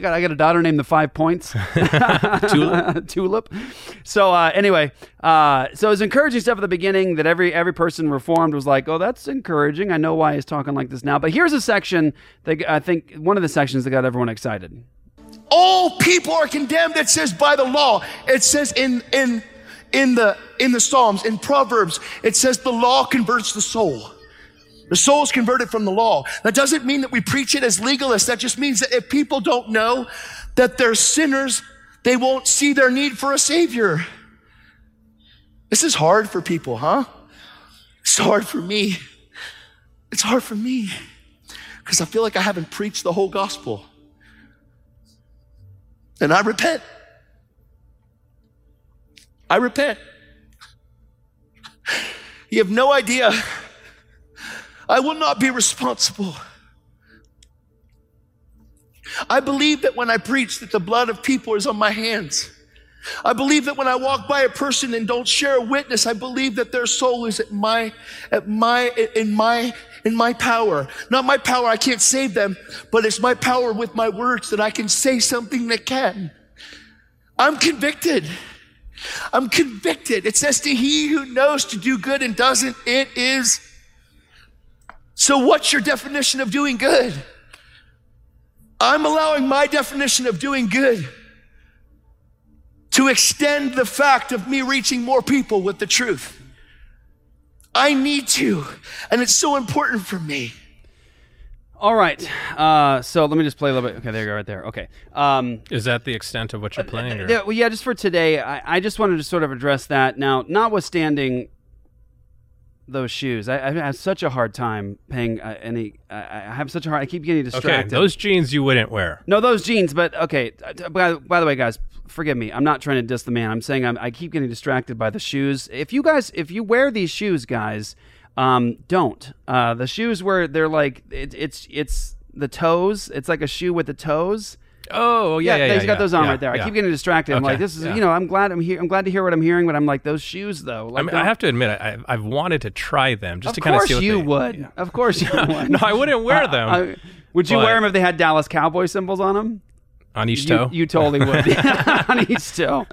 got. I got a daughter named the Five Points. Tulip. Tulip. So uh, anyway, uh, so it was encouraging stuff at the beginning that every every person reformed was like, oh, that's encouraging. I know why he's talking like this now. But here's a section that I think one of the sections that got everyone excited. all people are condemned it says by the law it says in in in the in the psalms in proverbs it says the law converts the soul the soul is converted from the law that doesn't mean that we preach it as legalists that just means that if people don't know that they're sinners they won't see their need for a savior this is hard for people huh it's hard for me it's hard for me because i feel like i haven't preached the whole gospel and I repent. I repent. You have no idea. I will not be responsible. I believe that when I preach that the blood of people is on my hands. I believe that when I walk by a person and don't share a witness, I believe that their soul is at my, at my, in my, in my power. Not my power, I can't save them, but it's my power with my words that I can say something that can. I'm convicted. I'm convicted. It says to he who knows to do good and doesn't, it is. So what's your definition of doing good? I'm allowing my definition of doing good to extend the fact of me reaching more people with the truth. I need to, and it's so important for me. All right. Uh, so let me just play a little bit. Okay, there you go, right there. Okay. Um, Is that the extent of what you're playing? Or? yeah, well, yeah, just for today, I, I just wanted to sort of address that. Now, notwithstanding those shoes, I, I have such a hard time paying uh, any. I, I have such a hard. I keep getting distracted. Okay, those jeans you wouldn't wear. No, those jeans. But okay. By, by the way, guys, forgive me. I'm not trying to diss the man. I'm saying I'm, I keep getting distracted by the shoes. If you guys, if you wear these shoes, guys, um, don't. Uh, the shoes where they're like, it, it's it's the toes. It's like a shoe with the toes. Oh, yeah, yeah, he's yeah, got those on yeah, right there. I keep getting distracted. I'm Okay, like, this is, yeah. you know, I'm glad I'm here. I'm glad to hear what I'm hearing, but I'm like, those shoes though. Like, I, mean, I have to admit, I, I've wanted to try them just to kind of course see what you they, would. Of course you would. No, I wouldn't wear them. I- would you but- wear them if they had Dallas Cowboy symbols on them? on each toe. You, totally would. on each toe.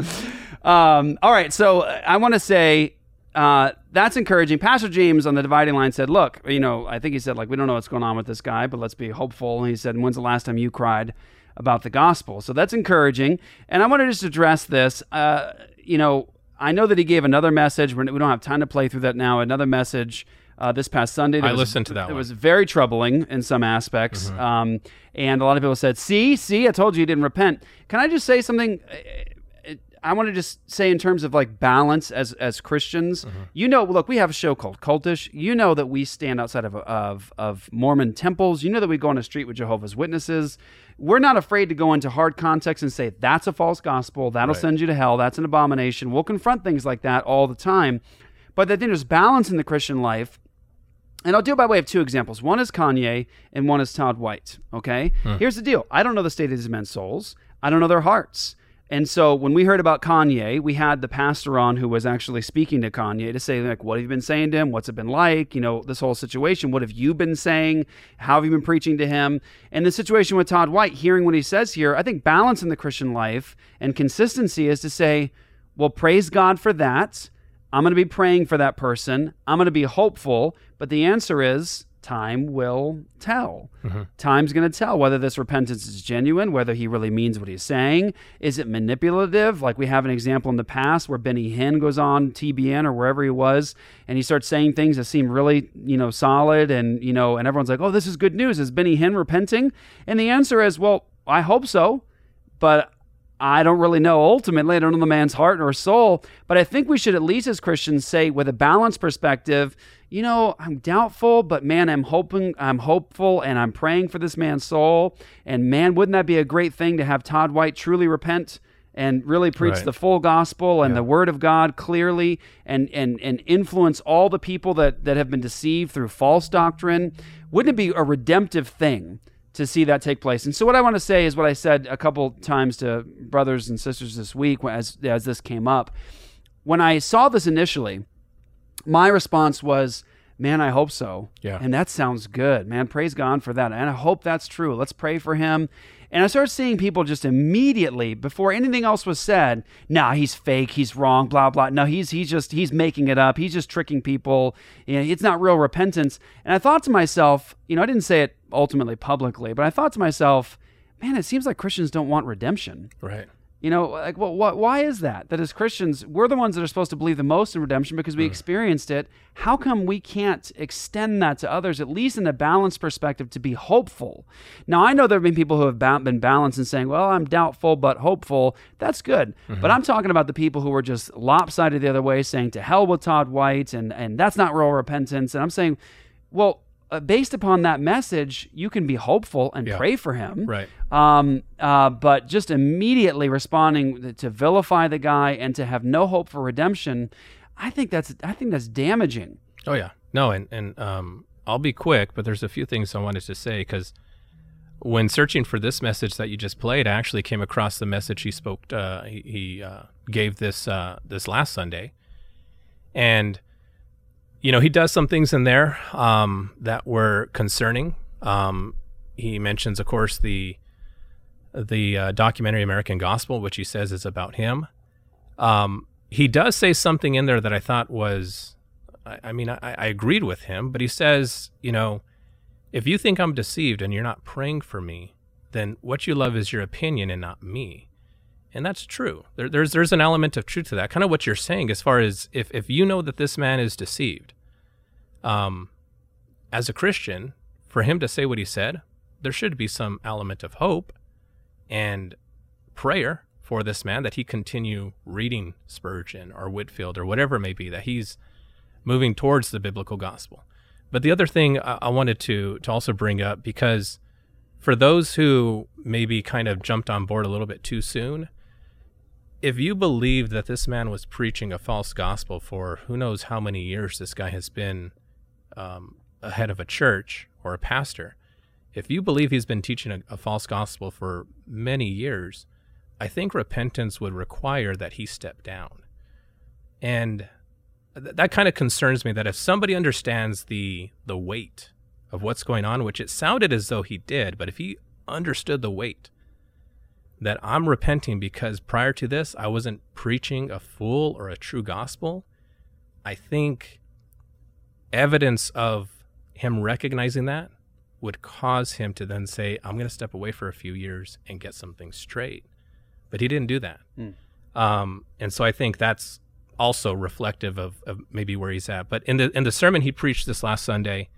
Um, all right. So uh, I want to say uh, that's encouraging. Pastor James on the dividing line said, "Look, you know, I think he said like we don't know what's going on with this guy, but let's be hopeful." And he said, "When's the last time you cried about the gospel?" So that's encouraging. And I want to just address this. Uh, you know, I know that he gave another message. We don't have time to play through that now. Another message. Uh, this past Sunday, I was- listened to that It one. was very troubling in some aspects, um, and a lot of people said, "See, see, I told you you didn't repent." Can I just say something? I want to just say in terms of like balance as as Christians, mm-hmm. you know, look, we have a show called Cultish. You know that we stand outside of of of Mormon temples. You know that we go on the street with Jehovah's Witnesses. We're not afraid to go into hard context and say that's a false gospel. That'll Right. send you to hell. That's an abomination. We'll confront things like that all the time. But I think there's balance in the Christian life. And I'll do it by way of two examples. One is Kanye and one is Todd White. Okay? Hmm. Here's the deal I don't know the state of these men's souls, I don't know their hearts. And so when we heard about Kanye, we had the pastor on who was actually speaking to Kanye to say, like, what have you been saying to him? What's it been like? You know, this whole situation. What have you been saying? How have you been preaching to him? And the situation with Todd White, hearing what he says here, I think balance in the Christian life and consistency is to say, well, praise God for that. I'm going to be praying for that person. I'm going to be hopeful. But the answer is time will tell. Mm-hmm. Time's going to tell whether this repentance is genuine, whether he really means what he's saying. Is it manipulative? Like we have an example in the past where Benny Hinn goes on TBN or wherever he was and he starts saying things that seem really, you know, solid and, you know, and everyone's like, oh, this is good news. Is Benny Hinn repenting? And the answer is, well, I hope so. But I don't really know ultimately. I don't know the man's heart or soul, but I think we should at least as Christians say with a balanced perspective, you know, I'm doubtful, but man, I'm hoping, I'm hopeful, and I'm praying for this man's soul. And man, wouldn't that be a great thing to have Todd White truly repent? And really preach Right. the full gospel and the word of God clearly and, and, and influence all the people that, that have been deceived through false doctrine. Wouldn't it be a redemptive thing to see that take place. And so, what I want to say is what I said a couple times to brothers and sisters this week as as this came up. When I saw this initially, my response was, "Man, I hope so." Yeah. and that sounds good, man. Praise God for that, and I hope that's true. Let's pray for him. And I started seeing people just immediately before anything else was said. Nah, he's fake. He's wrong. Blah blah. No, he's he's just he's making it up. He's just tricking people. You know, it's not real repentance. And I thought to myself, you know, I didn't say it ultimately publicly, but I thought to myself, man, it seems like Christians don't want redemption. right. You know, like, well, what, why is that? That as Christians, we're the ones that are supposed to believe the most in redemption because we experienced it. How come we can't extend that to others, at least in a balanced perspective, to be hopeful? Now, I know there have been people who have been balanced and saying, well, I'm doubtful but hopeful. That's good. Mm-hmm. But I'm talking about the people who were just lopsided the other way, saying, to hell with Todd White, and, and that's not real repentance. And I'm saying, well, uh, based upon that message, you can be hopeful and Yeah. pray for him. Right. Um, uh, but just immediately responding to vilify the guy and to have no hope for redemption, I think that's I think that's damaging. Oh yeah, no, and and um, I'll be quick, but there's a few things I wanted to say because when searching for this message that you just played, I actually came across the message he spoke. Uh, he he uh, gave this uh, this last Sunday, and you know he does some things in there um, that were concerning. Um, he mentions, of course, the the uh, documentary American Gospel, which he says is about him. Um, he does say something in there that I thought was, I, I mean, I, I agreed with him, but he says, you know, if you think I'm deceived and you're not praying for me, then what you love is your opinion and not me. And that's true. There, there's there's an element of truth to that. Kind of what you're saying, as far as if if you know that this man is deceived, um, as a Christian, for him to say what he said, there should be some element of hope and prayer for this man that he continue reading Spurgeon or Whitefield or whatever it may be, that he's moving towards the biblical gospel. But the other thing I, I wanted to to also bring up because for those who maybe kind of jumped on board a little bit too soon, if you believe that this man was preaching a false gospel for who knows how many years this guy has been um, head of a church or a pastor, if you believe he's been teaching a, a false gospel for many years, I think repentance would require that he step down. And th- that kind of concerns me that if somebody understands the the weight of what's going on, which it sounded as though he did, but if he understood the weight that I'm repenting because prior to this I wasn't preaching a full or a true gospel, I think evidence of him recognizing that would cause him to then say, I'm going to step away for a few years and get something straight. But he didn't do that. Mm. Um, and so I think that's also reflective of, of maybe where he's at. But in the in the sermon he preached this last Sunday,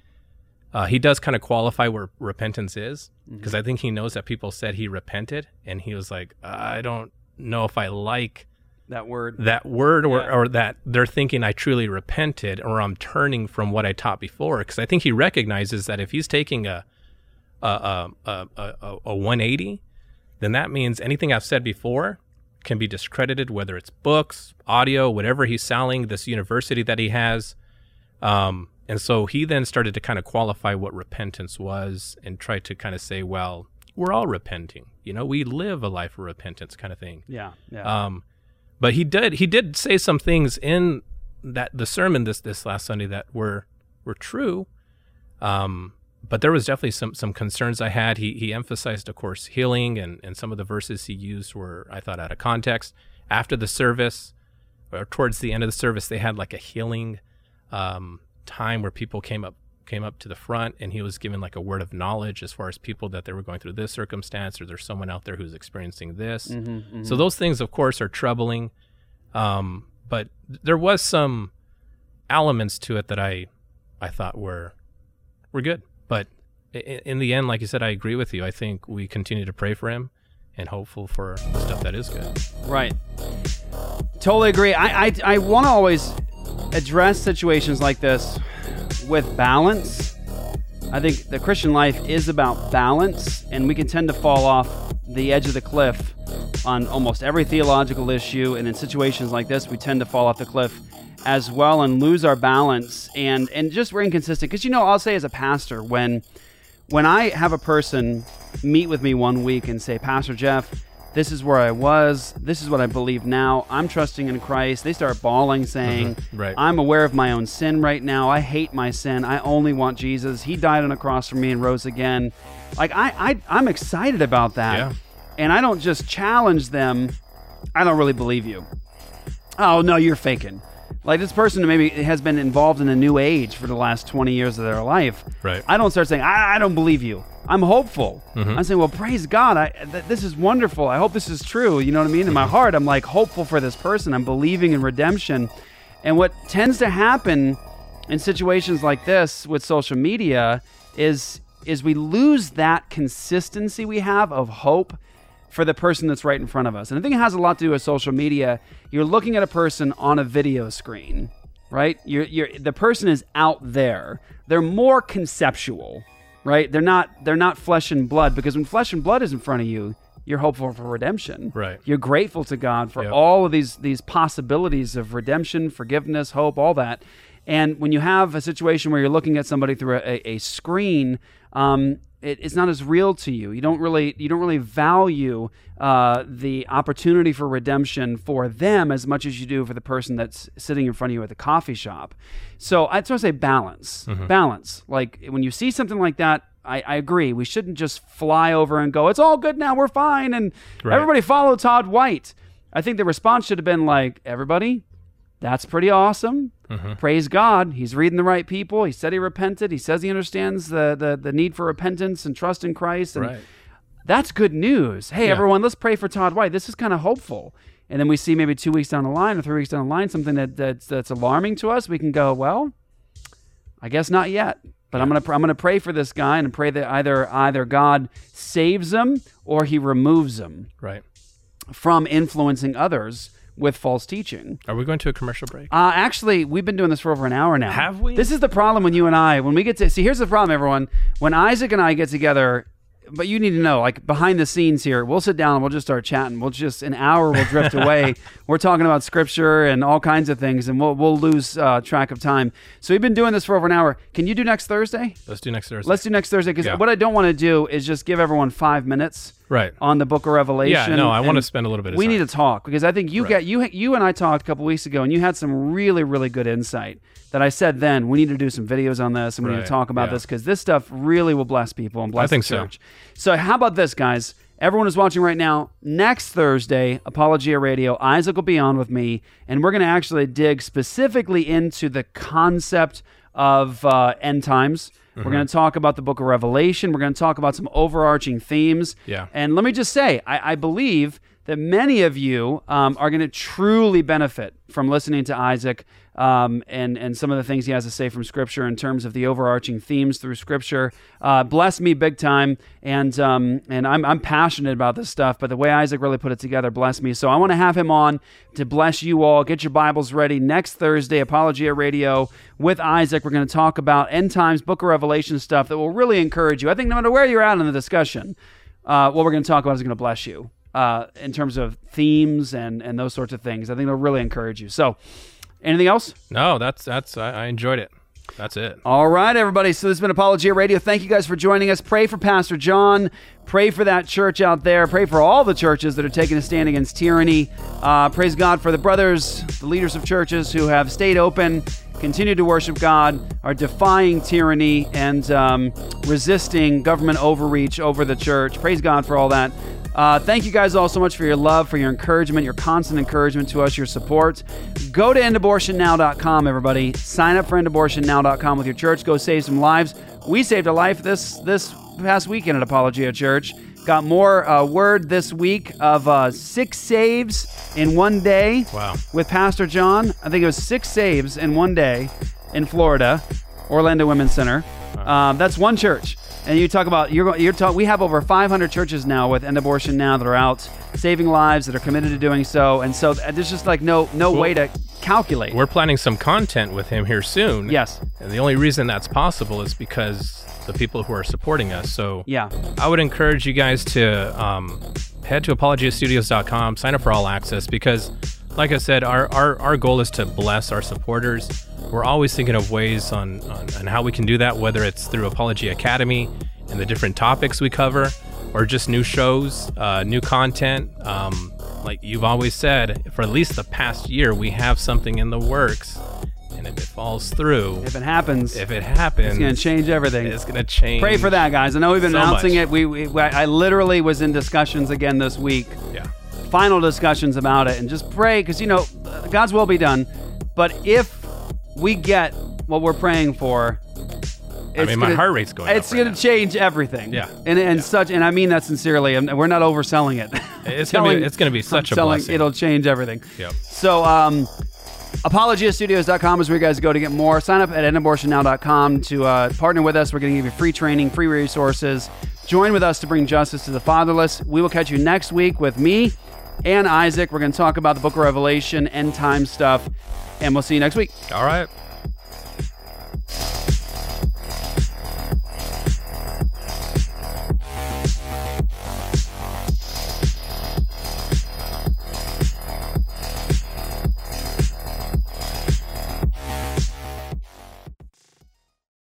uh, he does kind of qualify where repentance is because I think he knows that people said he repented, and he was like, I don't know if I like that word. that word or, Yeah. or that they're thinking I truly repented or I'm turning from what I taught before. Because I think he recognizes that if he's taking a a a, a, a, a 180 then that means anything I've said before can be discredited whether it's books audio whatever he's selling this university that he has um, and so he then started to kind of qualify what repentance was and try to kind of say well we're all repenting you know we live a life of repentance kind of thing Yeah, yeah. um, but he did he did say some things in that the sermon this this last Sunday that were were true. Um, but there was definitely some some concerns I had. He he emphasized, of course, healing, and and some of the verses he used were I thought out of context. After the service, or towards the end of the service, they had like a healing um, time where people came up came up to the front and he was given like a word of knowledge as far as people that they were going through this circumstance or there's someone out there who's experiencing this Mhm, so mhm. those things of course are troubling um, but there was some elements to it that i i thought were were good but i- i- in the end like you said i agree with you i think we continue to pray for him and hopeful for the stuff that is good Right. Totally agree. I I, I want to always address situations like this with balance. I think the Christian life is about balance, and we can tend to fall off the edge of the cliff on almost every theological issue. And in situations like this, we tend to fall off the cliff as well and lose our balance. And and just we're inconsistent. Because you know, I'll say as a pastor, when when I have a person meet with me one week and say, Pastor Jeff, this is where I was, this is what I believe now, I'm trusting in Christ, they start bawling, saying, Mhm, right. I'm aware of my own sin right now. I hate my sin. I only want Jesus. He died on a cross for me and rose again. Like, I, I, I'm excited about that. Yeah. And I don't just challenge them, I don't really believe you. Oh, no, you're faking. Like this person maybe has been involved in a new age for the last 20 years of their life. Right. I don't start saying, I, I don't believe you. I'm hopeful. Mhm. I'm saying, well, praise God. I, th- this is wonderful. I hope this is true. You know what I mean? In my heart, I'm like hopeful for this person. I'm believing in redemption. And what tends to happen in situations like this with social media is is we lose that consistency we have of hope for the person that's right in front of us. And I think it has a lot to do with social media. You're looking at a person on a video screen, right? You're, you're the person is out there. They're more conceptual, right? They're not they're not flesh and blood because when flesh and blood is in front of you, you're hopeful for redemption. Right. You're grateful to God for Yep. all of these these possibilities of redemption, forgiveness, hope, all that. And when you have a situation where you're looking at somebody through a, a, a screen, um, it, it's not as real to you. You don't really you don't really value uh, the opportunity for redemption for them as much as you do for the person that's sitting in front of you at the coffee shop. So I'd sort of say balance, Mhm. balance. Like when you see something like that. I, I agree. We shouldn't just fly over and go, it's all good now, we're fine, and Right. everybody follow Todd White. I think the response should have been like, everybody, that's pretty awesome. Mhm. Praise God. He's reading the right people. He said he repented. He says he understands the, the, the need for repentance and trust in Christ. And Right. that's good news. Hey, Yeah. everyone, let's pray for Todd White. This is kind of hopeful. And then we see maybe two weeks down the line or three weeks down the line something that, that's that's alarming to us. We can go, well, I guess not yet. But I'm gonna I'm gonna pray for this guy and pray that either either God saves him or he removes him Right. from influencing others with false teaching. Are we going to a commercial break? Uh, actually, we've been doing this for over an hour now. Have we? This is the problem when you and I, when we get to see. Here's the problem, everyone. When Isaac and I get together, but you need to know, like behind the scenes here, we'll sit down and we'll just start chatting. We'll just an hour will drift away. We're talking about scripture and all kinds of things, and we'll we'll lose uh, track of time. So we've been doing this for over an hour. Can you do next Thursday? Let's do next Thursday. Let's do next Thursday because Yeah. what I don't want to do is just give everyone five minutes Right. on the Book of Revelation. Yeah, no, I wanna spend a little bit of time. We time. need to talk because I think you Right. get you you and I talked a couple weeks ago, and you had some really really good insight. That I said then we need to do some videos on this and we need to talk about yeah. this because this stuff really will bless people and bless think the so. church. So how about this, guys? Everyone is watching right now, next Thursday, Apologia Radio, Isaac will be on with me, and we're going to actually dig specifically into the concept of uh, end times. We're Mhm. going to talk about the book of Revelation. We're going to talk about some overarching themes. Yeah. And let me just say, I, I believe that many of you um, are going to truly benefit from listening to Isaac um, and and some of the things he has to say from Scripture in terms of the overarching themes through Scripture. Uh, bless me big time, and um, and I'm I'm passionate about this stuff. But the way Isaac really put it together, bless me. So I want to have him on to bless you all. Get your Bibles ready next Thursday, Apologia Radio with Isaac. We're going to talk about end times, Book of Revelation stuff that will really encourage you. I think no matter where you're at in the discussion, uh, what we're going to talk about is going to bless you uh, in terms of themes and and those sorts of things. I think it'll really encourage you. So, anything else? No, that's that's I, I enjoyed it. That's it. All right, everybody. So this has been Apologia Radio. Thank you guys for joining us. Pray for Pastor John. Pray for that church out there. Pray for all the churches that are taking a stand against tyranny. Uh, praise God for the brothers, the leaders of churches who have stayed open, continue to worship God, are defying tyranny and um, resisting government overreach over the church. Praise God for all that. Uh, thank you guys all so much for your love, for your encouragement, your constant encouragement to us, your support. Go to endabortionnow.com, everybody. Sign up for endabortionnow.com with your church. Go save some lives. We saved a life this this past weekend at Apologia Church. Got more uh, word this week of uh, six saves in one day. Wow. With Pastor John, I think it was six saves in one day in Florida, Orlando Women's Center. Um, that's one church. And you talk about you're you're talk, we have over 500 churches now with End Abortion Now that are out saving lives that are committed to doing so, and so there's just like no no way to calculate. We're planning some content with him here soon. Yes. And the only reason that's possible is because the people who are supporting us. So Yeah. I would encourage you guys to um, head to apologiastudios.com, sign up for all access because, like I said, our, our, our goal is to bless our supporters. We're always thinking of ways on, on, on how we can do that, whether it's through Apologia Academy and the different topics we cover, or just new shows, uh, new content. Um, like you've always said, for at least the past year, we have something in the works. And if it falls through, If it happens, if it happens, it's going to change everything. It's going to change. Pray for that, guys. I know we've been so announcing much. it. We, we I literally was in discussions again this week. Yeah. Final discussions about it, and just pray because you know God's will be done. But if we get what we're praying for, I mean, my heart rate's going up It's right going to change everything. Yeah. and and such, and I mean that sincerely. And we're not overselling it. It's gonna be- Telling- it's gonna be I'm such a telling- blessing. It'll change everything. Yep. So, um, apologiastudios.com is where you guys go to get more. Sign up at endabortionnow.com to uh, partner with us. We're going to give you free training, free resources. Join with us to bring justice to the fatherless. We will catch you next week with me and Isaac. We're going to talk about the book of Revelation, end time stuff, and we'll see you next week. All right.